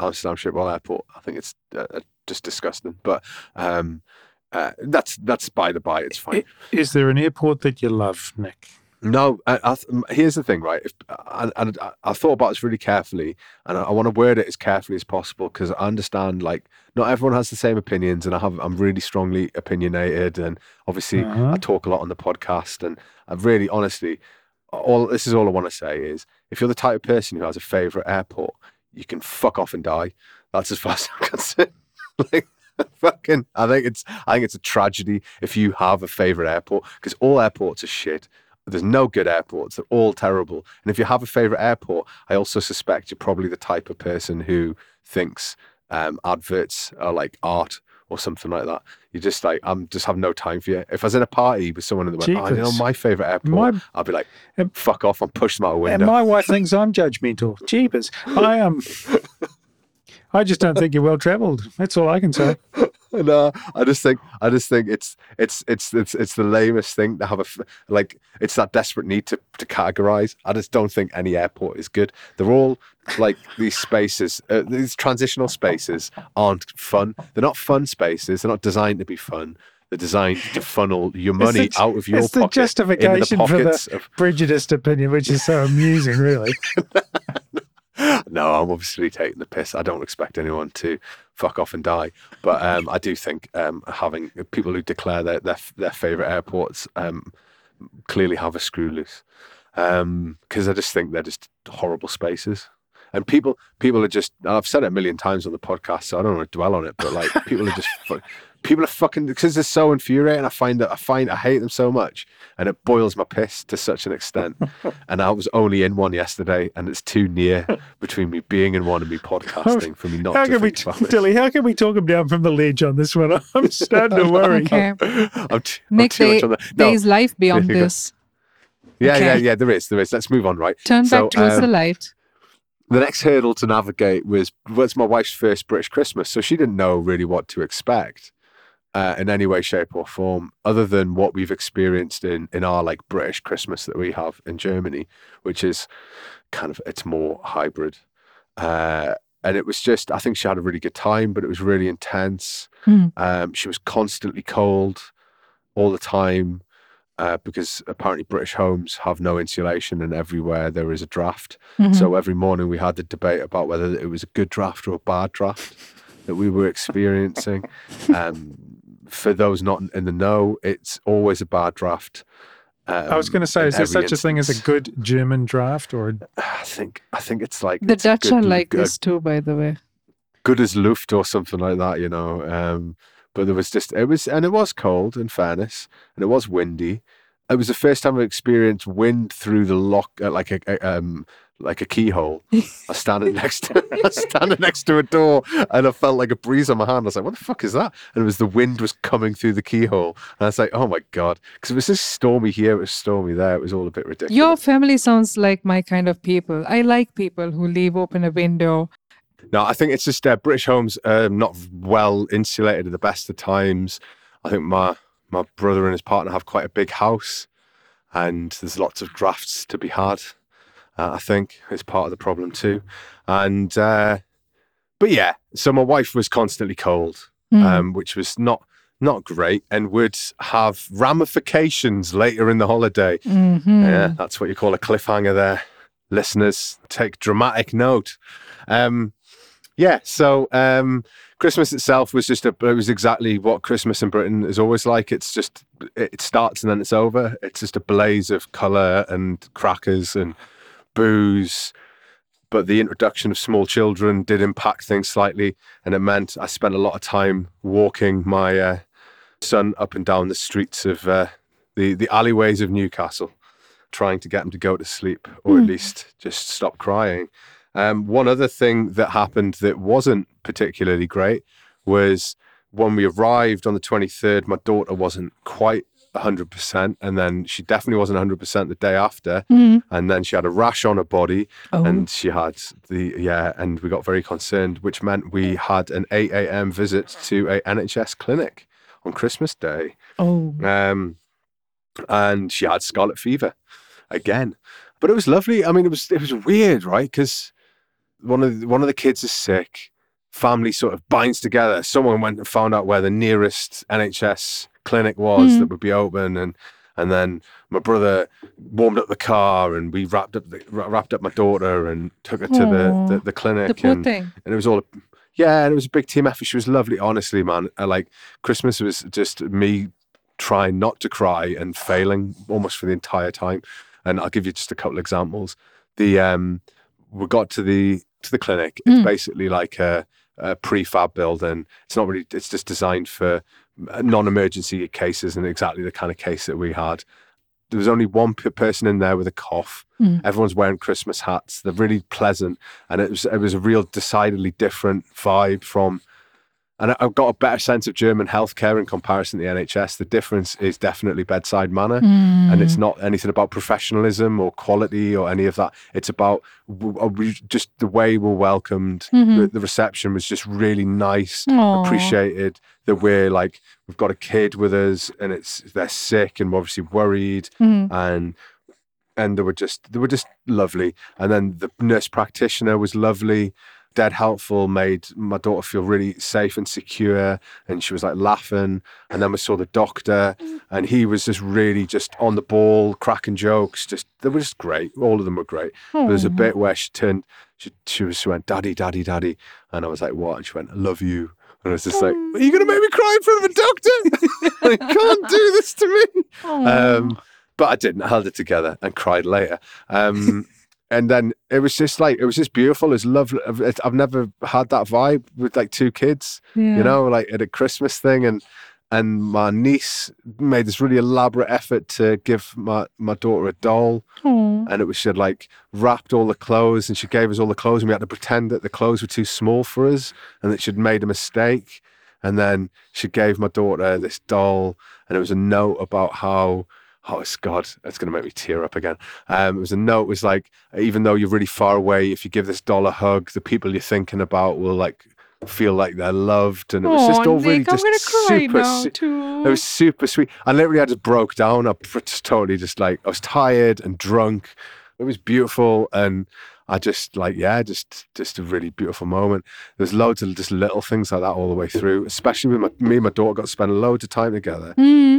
Amsterdam Schiphol Airport. I think it's uh, uh, just disgusting. But um, uh, that's that's by the by. It's fine. Is there an airport that you love, Nic? No, I, I, th- here's the thing, right? If, and, and I- I thought about this really carefully, and I, I want to word it as carefully as possible because I understand, like, not everyone has the same opinions, and I have, I'm really strongly opinionated, and obviously, Uh-huh. I talk a lot on the podcast, and I really, honestly, all this is all I want to say is, if you're the type of person who has a favorite airport, you can fuck off and die. That's as (laughs) far as I'm concerned. (laughs) like, fucking, I think it's, I think it's a tragedy if you have a favorite airport because all airports are shit. There's no good airports. They're all terrible. And if you have a favorite airport, I also suspect you're probably the type of person who thinks um, adverts are like art or something like that. You just like, I'm just have no time for you. If I was in a party with someone and they went, oh, you know, my favorite airport, My, I'd be like, Um, fuck off and push them out a and my wife (laughs) thinks I'm judgmental. Jeepers. I am. (laughs) I just don't think you're well travelled. That's all I can say. (laughs) (laughs) no, I just think I just think it's it's it's it's it's the lamest thing to have a like it's that desperate need to to categorize. I just don't think any airport is good. They're all like these spaces, uh, these transitional spaces aren't fun. They're not fun spaces. They're not designed to be fun. They're designed to funnel your money the- out of your it's the pocket into the justification for the- of Prejudiced opinion, which is so amusing, really. (laughs) no, I'm obviously taking the piss. I don't expect anyone to fuck off and die, but (laughs) um, I do think um, having people who declare their their, their favorite airports um, clearly have a screw loose because I just think they're just horrible spaces. And people, people are just. I've said it a million times on the podcast, so I don't want to dwell on it. But like, people are just, (laughs) people are fucking because they're so infuriating. I find that I find I hate them so much, and it boils my piss to such an extent. (laughs) and I was only in one yesterday, and it's too near between me being in one and me podcasting for me not How to can we, think about. (laughs) Dili? How can we talk him down from the ledge on this one? (laughs) I'm starting to worry. okay. I'm too, I'm Nic, too much they, on the, no, is life beyond There you go. this. yeah, yeah, yeah. There is, there is. Let's move on, right? Turn So, back towards um, the light. the next hurdle to navigate was was my wife's first British Christmas, so she didn't know really what to expect uh, in any way, shape, or form, other than what we've experienced in in our like British Christmas that we have in Germany, which is kind of it's more hybrid. Uh, and it was just, I think she had a really good time, but it was really intense. Hmm. Um, she was constantly cold all the time uh, because apparently British homes have no insulation, and everywhere there is a draft. Mhm. So every morning we had the debate about whether it was a good draft or a bad draft that we were experiencing. (laughs) Um, for those not in the know, it's always a bad draft. Um, I was going to say, is there every such a thing as a good German draft or (sighs) I think I think it's like the it's Dutch good, are like good, this too, by the way. good as Luft or something like that, you know. Um, but there was just it was and it was cold in fairness, and it was windy. It was the first time I experienced wind through the lock, uh, like a, a um, like a keyhole. I was standing next to (laughs) I was standing next to a door, and I felt like a breeze on my hand. I was like, "What the fuck is that?" And it was the wind was coming through the keyhole, and I was like, "Oh my god!" Because it was just stormy here, it was stormy there. It was all a bit ridiculous. Your family sounds like my kind of people. I like people who leave open a window. No, I think it's just uh, British homes um, not well insulated at the best of times. I think my my brother and his partner have quite a big house, and there's lots of drafts to be had. Uh, I think is part of the problem too. And uh, but yeah, so my wife was constantly cold, Hmm. um, which was not not great and would have ramifications later in the holiday. Mhm. Yeah, that's what you call a cliffhanger there. Listeners, take dramatic note. Um, yeah, so um, Christmas itself was just a, it was exactly what Christmas in Britain is always like. It's just, it starts and then it's over. It's just a blaze of colour and crackers and booze. But the introduction of small children did impact things slightly. And it meant I spent a lot of time walking my uh, son up and down the streets of uh, the, the alleyways of Newcastle trying to get him to go to sleep or at least just stop crying. Um, one other thing that happened that wasn't particularly great was when we arrived on the 23rd, my daughter wasn't quite 100%, and then she definitely wasn't 100% the day after. Mhm. And then she had a rash on her body, Oh. and she had the, yeah, and we got very concerned, which meant we had an 8 a.m. visit to a NHS clinic on Christmas Day. oh. Um, and she had scarlet fever again. But it was lovely. I mean, it was it was weird, right? Because one of the, one of the kids is sick. Family sort of binds together. Someone went and found out where the nearest NHS clinic was Mm. that would be open, and and then my brother warmed up the car, and we wrapped up the, wrapped up my daughter and took her to the, the the clinic. The and, and it was all yeah and it was a big team effort she was lovely honestly man I, like christmas was just me trying not to cry and failing almost for the entire time and i'll give you just a couple examples the um we got to the to the clinic it's Mm. basically like a, a prefab building. It's not really it's just designed for uh, non-emergency cases and exactly the kind of case that we had. There was only one p- person in there with a cough. Mm. everyone's wearing christmas hats. They're really pleasant. And it was it was a real decidedly different vibe from and I've got a better sense of German healthcare in comparison to the NHS. The difference is definitely bedside manner, and it's Mm. not anything about professionalism or quality or any of that. It's about just the way we're welcomed. Mhm. The, the reception was just really nice, Aw. appreciated that we're like we've got a kid with us, and it's they're sick and we're obviously worried, Mhm. and and they were just they were just lovely. And then the nurse practitioner was lovely, dead helpful, made my daughter feel really safe and secure. And she was like laughing. And then we saw the doctor, and he was just really just on the ball, cracking jokes. Just they were just great. All of them were great. But There's a bit where she turned, she she was she went, Daddy, Daddy, Daddy, and I was like, What? And she went, I love you. And I was just like, Are you gonna make me cry in front of a doctor? (laughs) you can't do this to me. Um, but I didn't. I held it together and cried later. Um, and then it was just like it was just beautiful. It was lovely. I've, never had that vibe with like two kids. Yeah. You know, like at a Christmas thing, and and my niece made this really elaborate effort to give my my daughter a doll, Aw. and it was she had like wrapped all the clothes, and she gave us all the clothes, and we had to pretend that the clothes were too small for us, and that she'd made a mistake. And then she gave my daughter this doll, and it was a note about how, oh, it's God, it's going to make me tear up again. Um, it was a note, it was like, even though you're really far away, if you give this doll a hug, the people you're thinking about will like feel like they're loved. And it was just all really Nic, I'm just super, su- it was super sweet. And literally, I just broke down. I just totally just like, I was tired and drunk. It was beautiful. And I just like, yeah, just just a really beautiful moment. There's loads of just little things like that all the way through, especially with my, me and my daughter got to spend loads of time together Mm.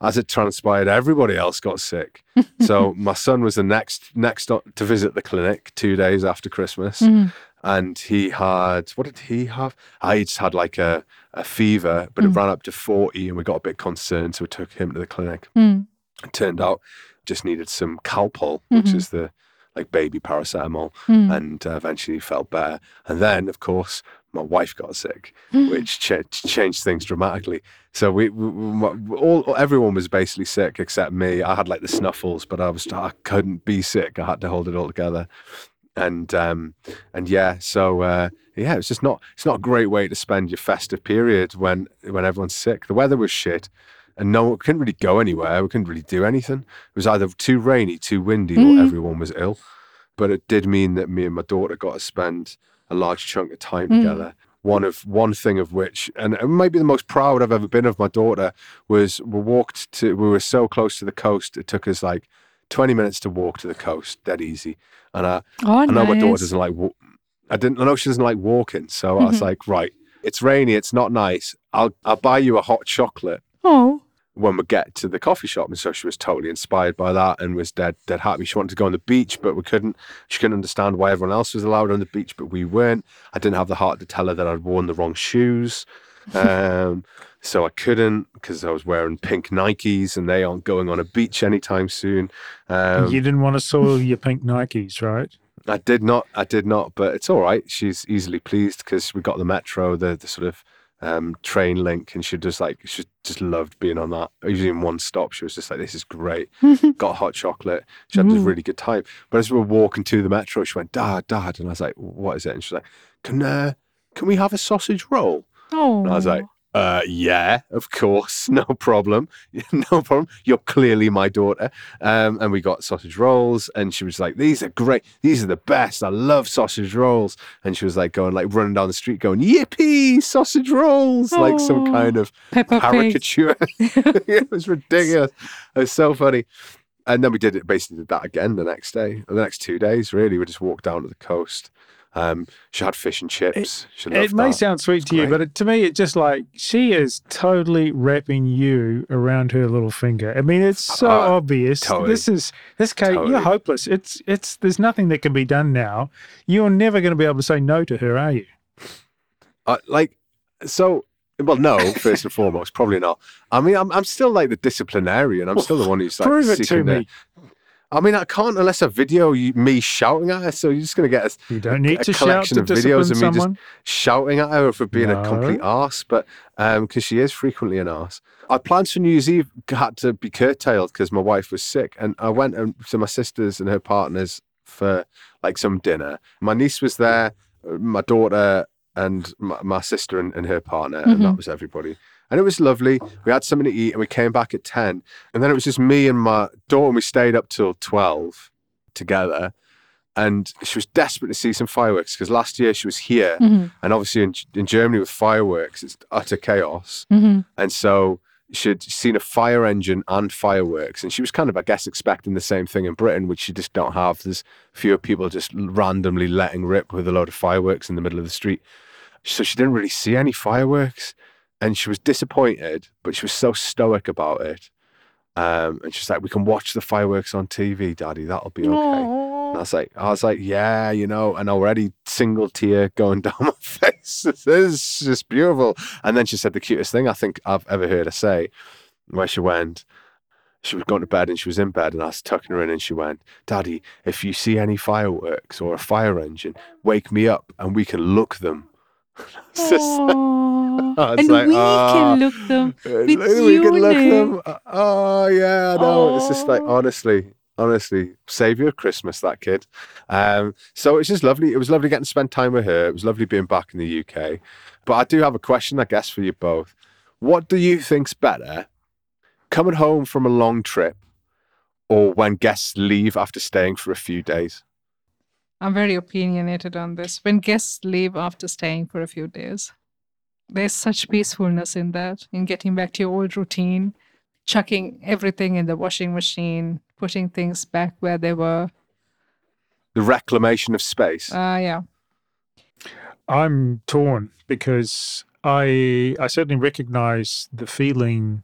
As it transpired, everybody else got sick. (laughs) so my son was the next next to visit the clinic two days after Christmas Mm. and he had what did he have? I just had like a, a fever, but it Mm. ran up to 40 and we got a bit concerned, so we took him to the clinic. Mm. It turned out just needed some Calpol, which Mhm. is the like baby paracetamol, Mm. and uh, eventually he felt better. And then, of course, my wife got sick, Mm. which ch- changed things dramatically. So we, we, we all everyone was basically sick except me. I had like the snuffles, but I was I couldn't be sick. I had to hold it all together. And um and yeah, so uh yeah, it's just not it's not a great way to spend your festive period when when everyone's sick. The weather was shit. And no one couldn't really go anywhere. We couldn't really do anything. It was either too rainy, too windy, Mm. or everyone was ill. But it did mean that me and my daughter got to spend a large chunk of time Mm. together. One of one thing of which, and it might be the most proud I've ever been of my daughter, was we walked to. We were so close to the coast. It took us like twenty minutes to walk to the coast, dead easy. And I, Oh, I know my daughter doesn't like. I didn't. I know she doesn't like walking, so I was Mhm. like, right, it's rainy, it's not nice. I'll I'll buy you a hot chocolate Oh. When we get to the coffee shop. And so she was totally inspired by that and was dead dead happy. She wanted to go on the beach, but we couldn't. She couldn't understand why everyone else was allowed on the beach, but we weren't. I didn't have the heart to tell her that I'd worn the wrong shoes. (laughs) Um, so I couldn't because I was wearing pink Nikes and they aren't going on a beach anytime soon. Um, you didn't want to soil your pink Nikes, right? I did not. I did not. But it's all right. She's easily pleased because we got the metro, the the sort of um, train link, and she just like she just loved being on that. Usually in one stop, she was just like, "This is great." (laughs) got hot chocolate. She had this really good time. But as we were walking to the metro, she went, "Dad, Dad," and I was like, "What is it?" And she's like, "Can uh, can we have a sausage roll?" Oh. And I was like, uh, yeah, of course, (laughs) no problem, (laughs) no problem. You're clearly my daughter. Um, and we got sausage rolls, and she was like, "These are great. These are the best. I love sausage rolls." And she was like going, like running down the street, going, "Yippee, sausage rolls!" Like some kind of Peppa caricature. (laughs) it was ridiculous. It was so funny. And then we did it. Basically, did that again the next day, the next two days. Really, we just walked down to the coast. Um, she had fish and chips. she loved It may that. sound sweet to you, but it, to me, it's just like she is totally wrapping you around her little finger. I mean, it's so Uh, obvious. totally. This is this Kate. Totally. You're hopeless. It's it's. There's nothing that can be done now. You're never going to be able to say no to her, are you? Uh, like, so, well, no, first and foremost, probably not. I mean, I'm, I'm still like the disciplinarian. I'm still the one who's like, Prove it to me. I mean, I can't unless I video you, me shouting at her. So you're just going to get us You don't need a to shout collection to of videos of me just- shouting at her for being a complete No. arse, but because she is frequently an arse. Our plans for New Year's Eve had to be curtailed because my wife was sick, and I went to my sisters and her partners for like some dinner. My niece was there, uh, my daughter, and my, my sister and, and her partner, and that Mhm. was everybody. And it was lovely. We had something to eat, and we came back at ten, and then it was just me and my daughter. and We stayed up till twelve together. And she was desperate to see some fireworks because last year she was here Mhm, and obviously in, in Germany with fireworks, it's utter chaos. mhm. And so she'd seen a fire engine and fireworks. And she was kind of, I guess, expecting the same thing in Britain, which you just don't have. There's fewer people just randomly letting rip with a load of fireworks in the middle of the street. So she didn't really see any fireworks. And she was disappointed, but she was so stoic about it. Um, and she's like, We can watch the fireworks on TV, Daddy. That'll be okay. And I was like, I was like, yeah, you know, and already single tear going (laughs) down my face. (laughs) This is just beautiful. And then she said the cutest thing I think I've ever heard her say, where she went, she was going to bed and she was in bed and I was tucking her in and she went, Daddy, if you see any fireworks or a fire engine, wake me up and we can look them. (laughs) (laughs) It's just- Aw. I was and like, we "Ah." can look them. (laughs) We can look you, them. Oh yeah, I know. It's just like Oh. honestly, honestly, savior of Christmas. That kid. Um, so it's just lovely. It was lovely getting to spend time with her. It was lovely being back in the UK. But I do have a question, I guess, for you both. What do you think's better, coming home from a long trip, or when guests leave after staying for a few days? I'm very opinionated on this. When guests leave after staying for a few days, there's such peacefulness in that, in getting back to your old routine, chucking everything in the washing machine, putting things back where they were. The reclamation of space. Ah, yeah. I'm torn because I I certainly recognize the feeling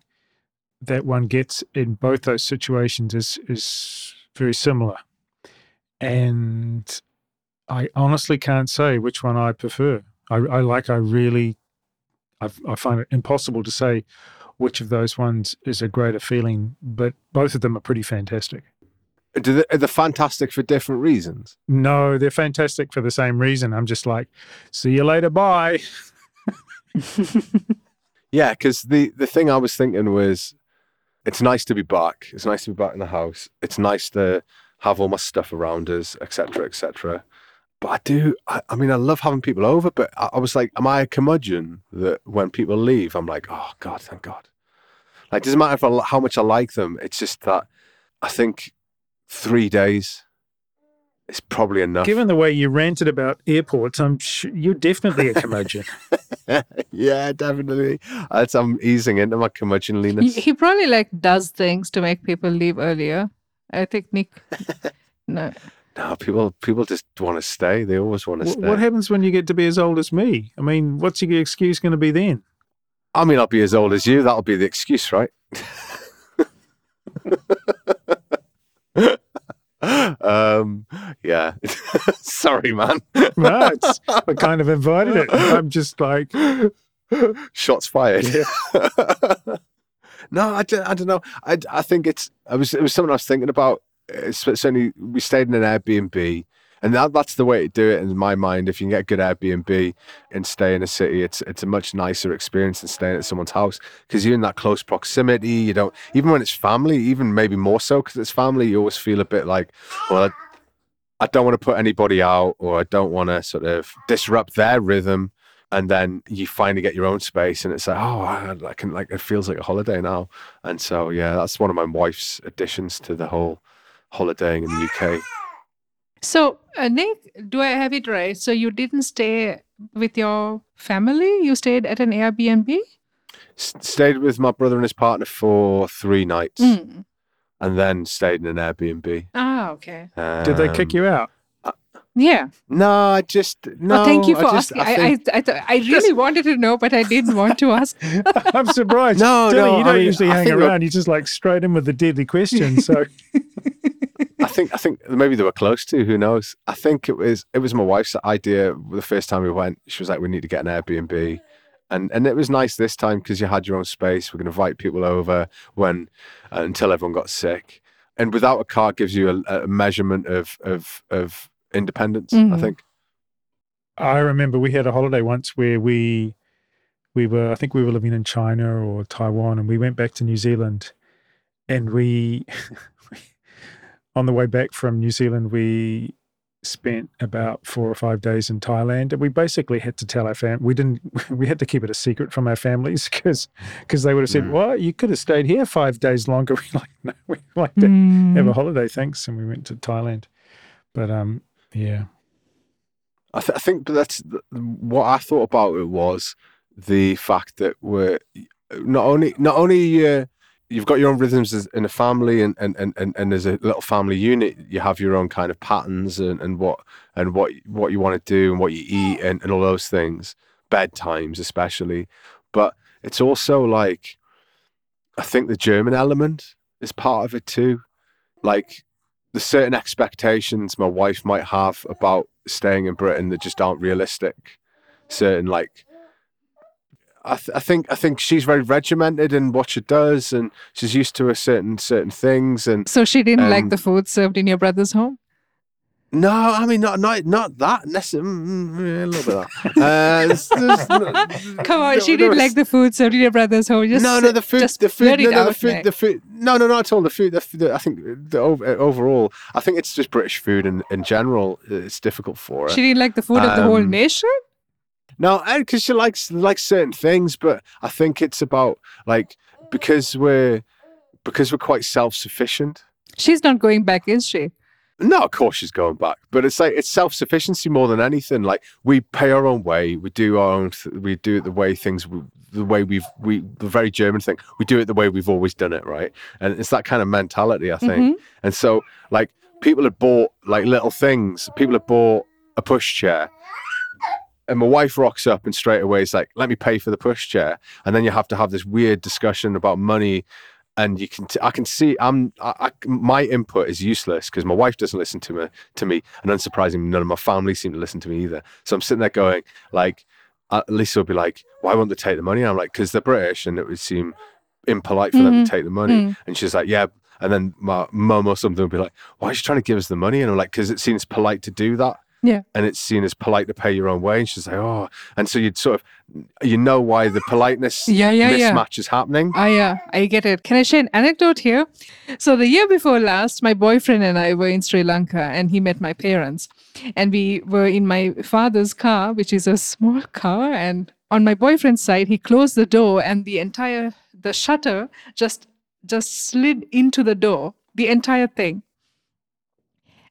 that one gets in both those situations is is very similar. And I honestly can't say which one I prefer. I, I like I really I, I find it impossible to say which of those ones is a greater feeling, but both of them are pretty fantastic. Do they, are they fantastic for different reasons? No, they're fantastic for the same reason. I'm just like, see you later, bye. (laughs) Yeah, because the the thing I was thinking was, it's nice to be back. It's nice to be back in the house. It's nice to have all my stuff around us, etc., etc. But I do. I, I mean, I love having people over. But I, I was like, am I a curmudgeon that when people leave, I'm like, oh God, thank God. Like, doesn't matter if I, how much I like them. It's just that I think three days is probably enough. Given the way you ranted about airports, I'm sure you're definitely a curmudgeon. (laughs) yeah, definitely. That's, I'm easing into my he, curmudgeonliness. he probably like does things to make people leave earlier. I think Nic. (laughs) no. No, people people just want to stay. They always want to Wh- stay. what happens when you get to be as old as me? I mean, what's your excuse going to be then? I mean, I'll be as old as you. That'll be the excuse, right? um, yeah. (laughs) Sorry, man. No, it's, I kind of invited it. I'm just like, Shots fired. Yeah. (laughs) no, I don't, I don't know. I, I think it's I was it was something I was thinking about. It's certainly we stayed in an Airbnb, and that, that's the way to do it in my mind. If you can get a good Airbnb and stay in a city, it's it's a much nicer experience than staying at someone's house because you're in that close proximity. You don't even when it's family, even maybe more so because it's family. You always feel a bit like, well. I, I don't want to put anybody out, or I don't want to sort of disrupt their rhythm and then you finally get your own space and it's like oh I, I can like it feels like a holiday now and so yeah that's one of my wife's additions to the whole holidaying in the uk So, uh, Nic, do I have it right? So, you didn't stay with your family? You stayed at an Airbnb? S- stayed with my brother and his partner for three nights Mm. and then stayed in an airbnb Ah, okay. did they kick Um, you out? Yeah. no i just no oh, thank you for I just, asking. I, think- I, I, th- I really wanted to know, but I didn't want to ask. (laughs) I'm surprised. No, Dili, no, you don't mean, usually I hang around. You just like straight in with the deadly question. So I (laughs) think I think maybe they were close to. Who knows? I think it was it was my wife's idea. The first time we went, she was like, "We need to get an Airbnb," and and it was nice this time because you had your own space. We're going to invite people over when uh, until everyone got sick, and without a car gives you a, a measurement of of of independence. I Mhm. think. I remember we had a holiday once where we we were I think we were living in China or Taiwan and we went back to New Zealand and we (laughs) on the way back from New Zealand we spent about four or five days in Thailand and we basically had to tell our fam we didn't (laughs) we had to keep it a secret from our families because because they would have said Mm. well you could have stayed here five days longer. (laughs) We're like no we like to Mm. have a holiday thanks. And we went to Thailand. But um yeah. I, th- I think that's th- what I thought about it was the fact that we're not only not only uh, you've got your own rhythms as, in a family and, and, and, and, and as a little family unit you have your own kind of patterns and, and what and what what you want to do and what you eat and, and all those things. Bedtimes especially. But it's also like I think the German element is part of it too. Like the certain expectations my wife might have about staying in Britain that just aren't realistic. Certain like, I, th- I think I think she's very regimented in what she does, and she's used to a certain certain things. And So, she didn't like Um, the food served in your brother's home? no, I mean not not not that necessarily. a little bit that. Uh, it's- it's (laughs) not- Come on, there- she didn't like the food served in your brother's home. Just no, no, the food, the food, no, no, the food, the food. No, no, not at all. The food, the, the I think the ov- overall, I think it's just British food in in general. It's difficult for her. She didn't like the food of the whole Um, nation? No, because she likes likes certain things, but I think it's about like because we're because we're quite self sufficient. She's not going back, is she? No, of course she's going back, but it's like it's self sufficiency more than anything. Like we pay our own way, we do our own, th- we do it the way things, we, the way we've we the very German thing. We do it the way we've always done it, right? And it's that kind of mentality, I think. Mhm. And so, like, people had bought like little things. People had bought a push chair. And my wife rocks up and straight away is like, let me pay for the pushchair. And then you have to have this weird discussion about money. And you can, t- I can see, I'm, I, I, my input is useless because my wife doesn't listen to me, to me. And unsurprisingly, none of my family seem to listen to me either. So I'm sitting there going, like, uh, Lisa will be like, why won't they take the money? And I'm like, because they're British and it would seem impolite for them Mhm. to take the money. Mm. And she's like, yeah. And then my mum or something will be like, why is she trying to give us the money? And I'm like, because it seems polite to do that. Yeah. And it's seen as polite to pay your own way. And she's like, oh. And so you'd sort of, you know why the politeness (laughs) Yeah, yeah, yeah. mismatch is happening. I, uh, I get it. Can I share an anecdote here? So, the year before last, my boyfriend and I were in Sri Lanka and he met my parents. And we were in my father's car, which is a small car. And on my boyfriend's side, he closed the door and the entire, the shutter just, just slid into the door, the entire thing.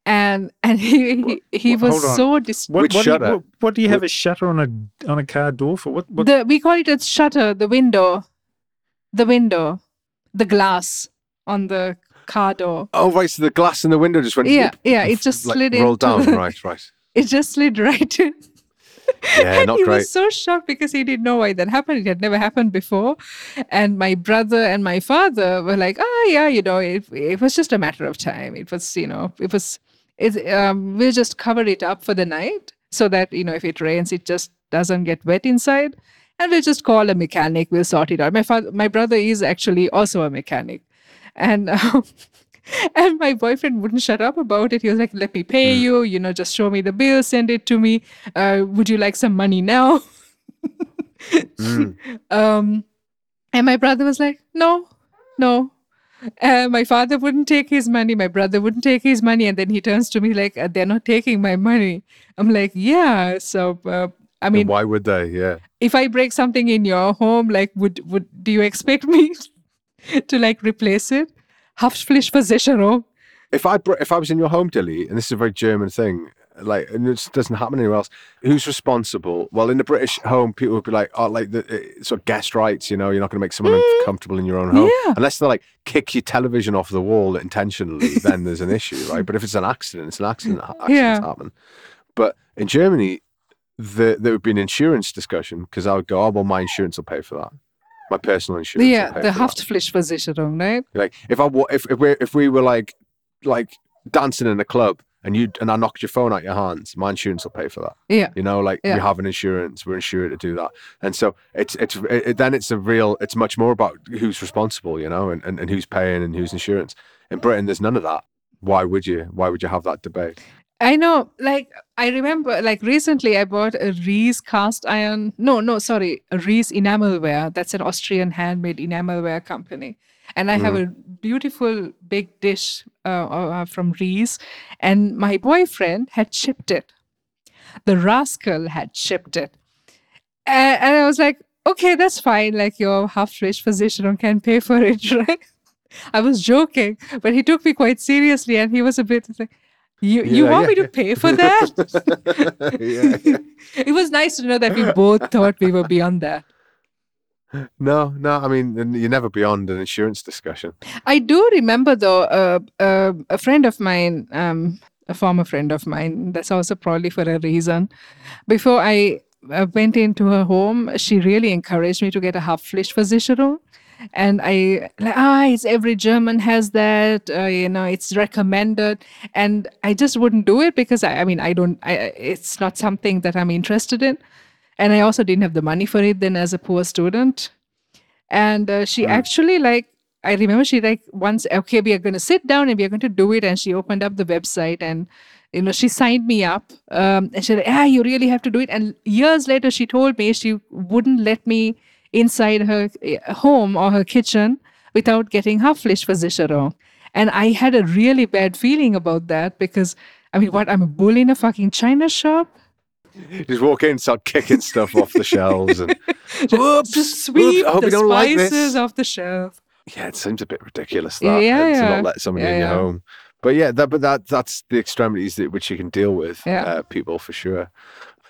And and he he, he Wha- was so dis- What, Which what, do you, what, what do you have a shutter on a on a car door for? What? what the we call it a shutter, the window, the window, the glass on the car door. Oh, right. So the glass in the window just went. Yeah, whoop, yeah, it just like, slid rolled down. the- right, right. (laughs) It just slid right in. Yeah, (laughs) and not he great. was so shocked because he didn't know why that happened. It had never happened before. And my brother and my father were like, "Oh yeah, you know, it, it was just a matter of time. It was, you know, it was. It, um, we'll just cover it up for the night so that you know if it rains, it just doesn't get wet inside, and we'll just call a mechanic. We'll sort it out. My father, my brother is actually also a mechanic, and. (laughs) Um, and my boyfriend wouldn't shut up about it. He was like, "Let me pay you. You know, just show me the bill, send it to me. Uh, would you like some money now?" Mm. (laughs) Um, and my brother was like, "No, no." Uh, my father wouldn't take his money. My brother wouldn't take his money, and then he turns to me like, "They're not taking my money." I'm like, "Yeah." So, uh, I And mean, why would they? Yeah. if I break something in your home, like, would would do you expect me (laughs) to like replace it? Haftpflichtversicherung. If I br- if I was in your home, Dili, and this is a very German thing, like, and it doesn't happen anywhere else. Who's responsible? Well, in the British home, people would be like, "Oh, like the uh, sort of guest rights." You know, you're not going to make someone uncomfortable in your own home, Yeah. unless they like kick your television off the wall intentionally. then there's an issue, right? But if it's an accident, it's an accident. (laughs) Accidents Yeah. happen. But in Germany, the, there would be an insurance discussion because I would go, "Oh, well, my insurance will pay for that. My personal insurance." Yeah, the for that." Haftpflichtversicherung, right? Like if I if if we if we were like like dancing in a club and you and I knocked your phone out your hands, my insurance will pay for that. Yeah. You know, like Yeah. we have an insurance, we're insured to do that, and so it's it's it, then it's a real it's much more about who's responsible, you know, and, and and who's paying and who's insurance. In Britain, there's none of that. Why would you? Why would you have that debate? I know, like I remember, like recently I bought a Riess cast iron. No, no, sorry, a Riess enamelware. That's an Austrian handmade enamelware company, and I have a beautiful big dish uh, uh, from Riess, and my boyfriend had shipped it. The rascal had shipped it, and, and I was like, okay, that's fine. Like your half-rich physician can pay for it, (laughs) right? I was joking, but he took me quite seriously, and he was a bit like. You, you want yeah, me to pay for that? (laughs) yeah, yeah. (laughs) it was nice to know that we both thought we were beyond that. No, no. I mean, you're never beyond an insurance discussion. I do remember, though, uh, uh, a friend of mine, um, a former friend of mine, that's also probably for a reason. Before I uh, went into her home, she really encouraged me to get a half-flesh Haftpflichtversicherung. And I, like, ah, it's every German has that, uh, you know, it's recommended. And I just wouldn't do it because I, I mean, I don't, I- it's not something that I'm interested in. And I also didn't have the money for it then as a poor student. And uh, she actually like I remember she like once okay we are going to sit down and we are going to do it. And she opened up the website and you know she signed me up um, and she said ah you really have to do it. And years later she told me she wouldn't let me inside her uh, home or her kitchen without getting Haftpflichtversicherung and I had a really bad feeling about that because I mean what I'm a bull in a fucking china shop (laughs) Just walk in, start kicking stuff off the shelves, and (laughs) Whoops, just sweep I hope the don't like spices off the shelf yeah, it seems a bit ridiculous that Yeah, uh, to yeah. not let somebody Yeah, in your yeah. home. But yeah, that but that that's the extremities that which you can deal with Yeah. uh, people for sure.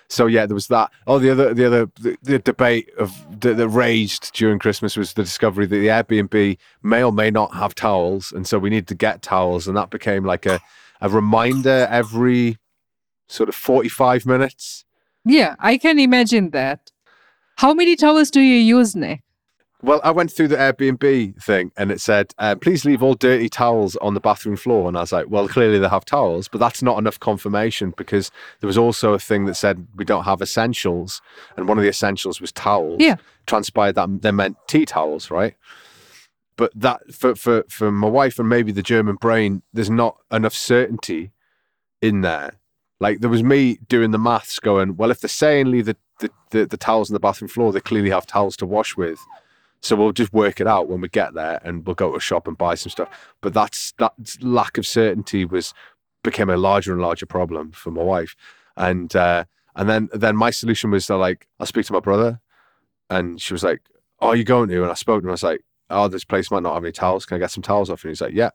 So yeah, there was that. Oh, the other the other the, the debate of that, that raged during Christmas was the discovery that the Airbnb may or may not have towels, and so we need to get towels, and that became like a a reminder every sort of forty five minutes. Yeah, I can imagine that. How many towels do you use, Nic? Well, I went through the Airbnb thing and it said, uh, please leave all dirty towels on the bathroom floor. And I was like, well, clearly they have towels, but that's not enough confirmation because there was also a thing that said we don't have essentials. And one of the essentials was towels. Yeah. Transpired that they meant tea towels, right? But that for, for, for my wife and maybe the German brain, there's not enough certainty in there. Like there was me doing the maths going, well, if they're saying leave the, the, the, the towels on the bathroom floor, they clearly have towels to wash with. So we'll just work it out when we get there, and we'll go to a shop and buy some stuff. But that's that lack of certainty was became a larger and larger problem for my wife, and uh, and then then my solution was to like I'll speak to my brother, and she was like, "Oh, are you going to?" And I spoke to him. I was like, "Oh, this place might not have any towels. Can I get some towels off?" And he's like, "Yeah."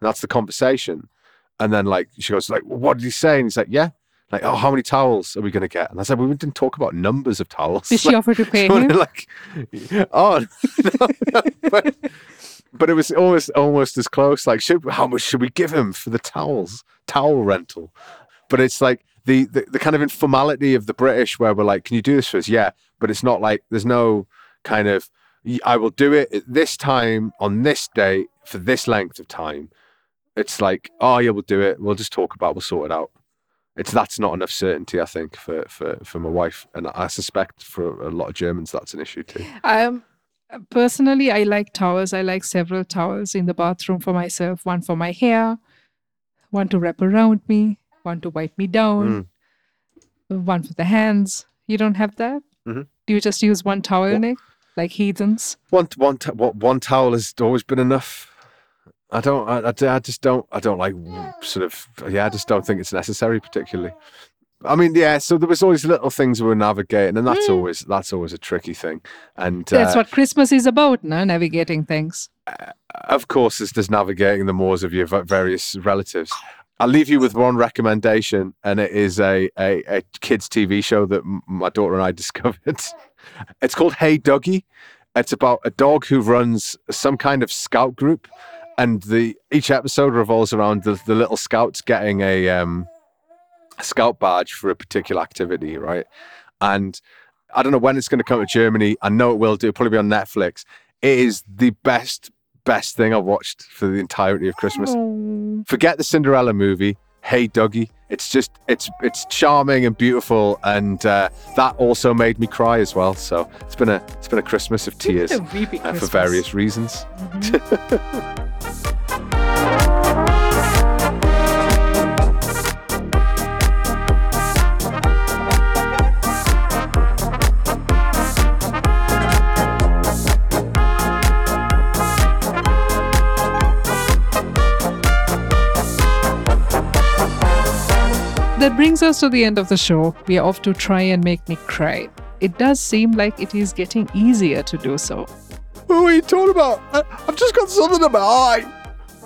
And that's the conversation. And then like she goes like, "What did he say?" And he's like, "Yeah." Like, oh, how many towels are we going to get? And I said, we didn't talk about numbers of towels. Did she offer to pay him? like, oh, (laughs) no, no, but, but it was almost almost as close. Like, should how much should we give him for the towels, towel rental? But it's like the, the the kind of informality of the British, where we're like, "Can you do this for us?" Yeah, but it's not like there's no kind of I will do it at this time on this day for this length of time. It's like, oh yeah, we'll do it. We'll just talk about. it, We'll sort it out. It's that's not enough certainty, I think, for for for my wife, and I suspect for a lot of Germans that's an issue too. Um, personally, I like towels. I like several towels in the bathroom for myself. One for my hair, one to wrap around me, one to wipe me down, one for the hands. You don't have that? Mhm. Do you just use one towel, Well- Nic? Like heathens? One one what one towel has always been enough. I don't. I, I, I just don't. I don't like sort of. Yeah, I just don't think it's necessary particularly. I mean, yeah. So there was always little things we were navigating, and that's Mm. always that's always a tricky thing. And That's uh, what Christmas is about, no? Navigating things. of course, it's just navigating the moors of your various relatives. I'll leave you with one recommendation, and it is a a, a kids TV show that my daughter and I (laughs) discovered. It's called Hey Duggee. It's about a dog who runs some kind of scout group, and the each episode revolves around the, the little scouts getting a um a scout badge for a particular activity, right? And I don't know when it's going to come to Germany. I know it will do. It'll probably be on Netflix. It is the best best thing I've watched for the entirety of Christmas. Oh. Forget the Cinderella movie. Hey Duggee. It's just it's it's charming and beautiful, and uh, that also made me cry as well. So it's been a it's been a Christmas of tears uh, for various reasons. Mhm. (laughs) That brings us to the end of the show. We are off to try and make Nic cry. It does seem like it is getting easier to do so. What are you talking about? I, I've just got something in my eye.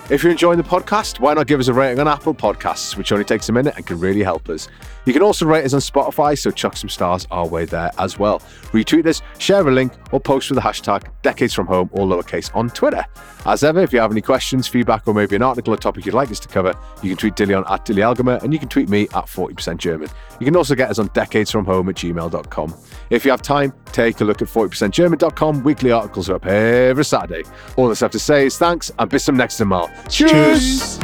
If you're enjoying the podcast, why not give us a rating on Apple Podcasts, which only takes a minute and can really help us. You can also rate us on Spotify, so chuck some stars our way there as well. Retweet us, share a link, or post with the hashtag Decades From Home, all lowercase, on Twitter. As ever, if you have any questions, feedback, or maybe an article or topic you'd like us to cover, you can tweet Dillion at Dilly Algama, and you can tweet me at 40% German. You can also get us on decadesfromhome at gmail.com. If you have time, take a look at 40%German.com. Weekly articles are up every Saturday. All that's left to say is thanks and bis zum nächsten Mal. Cheers.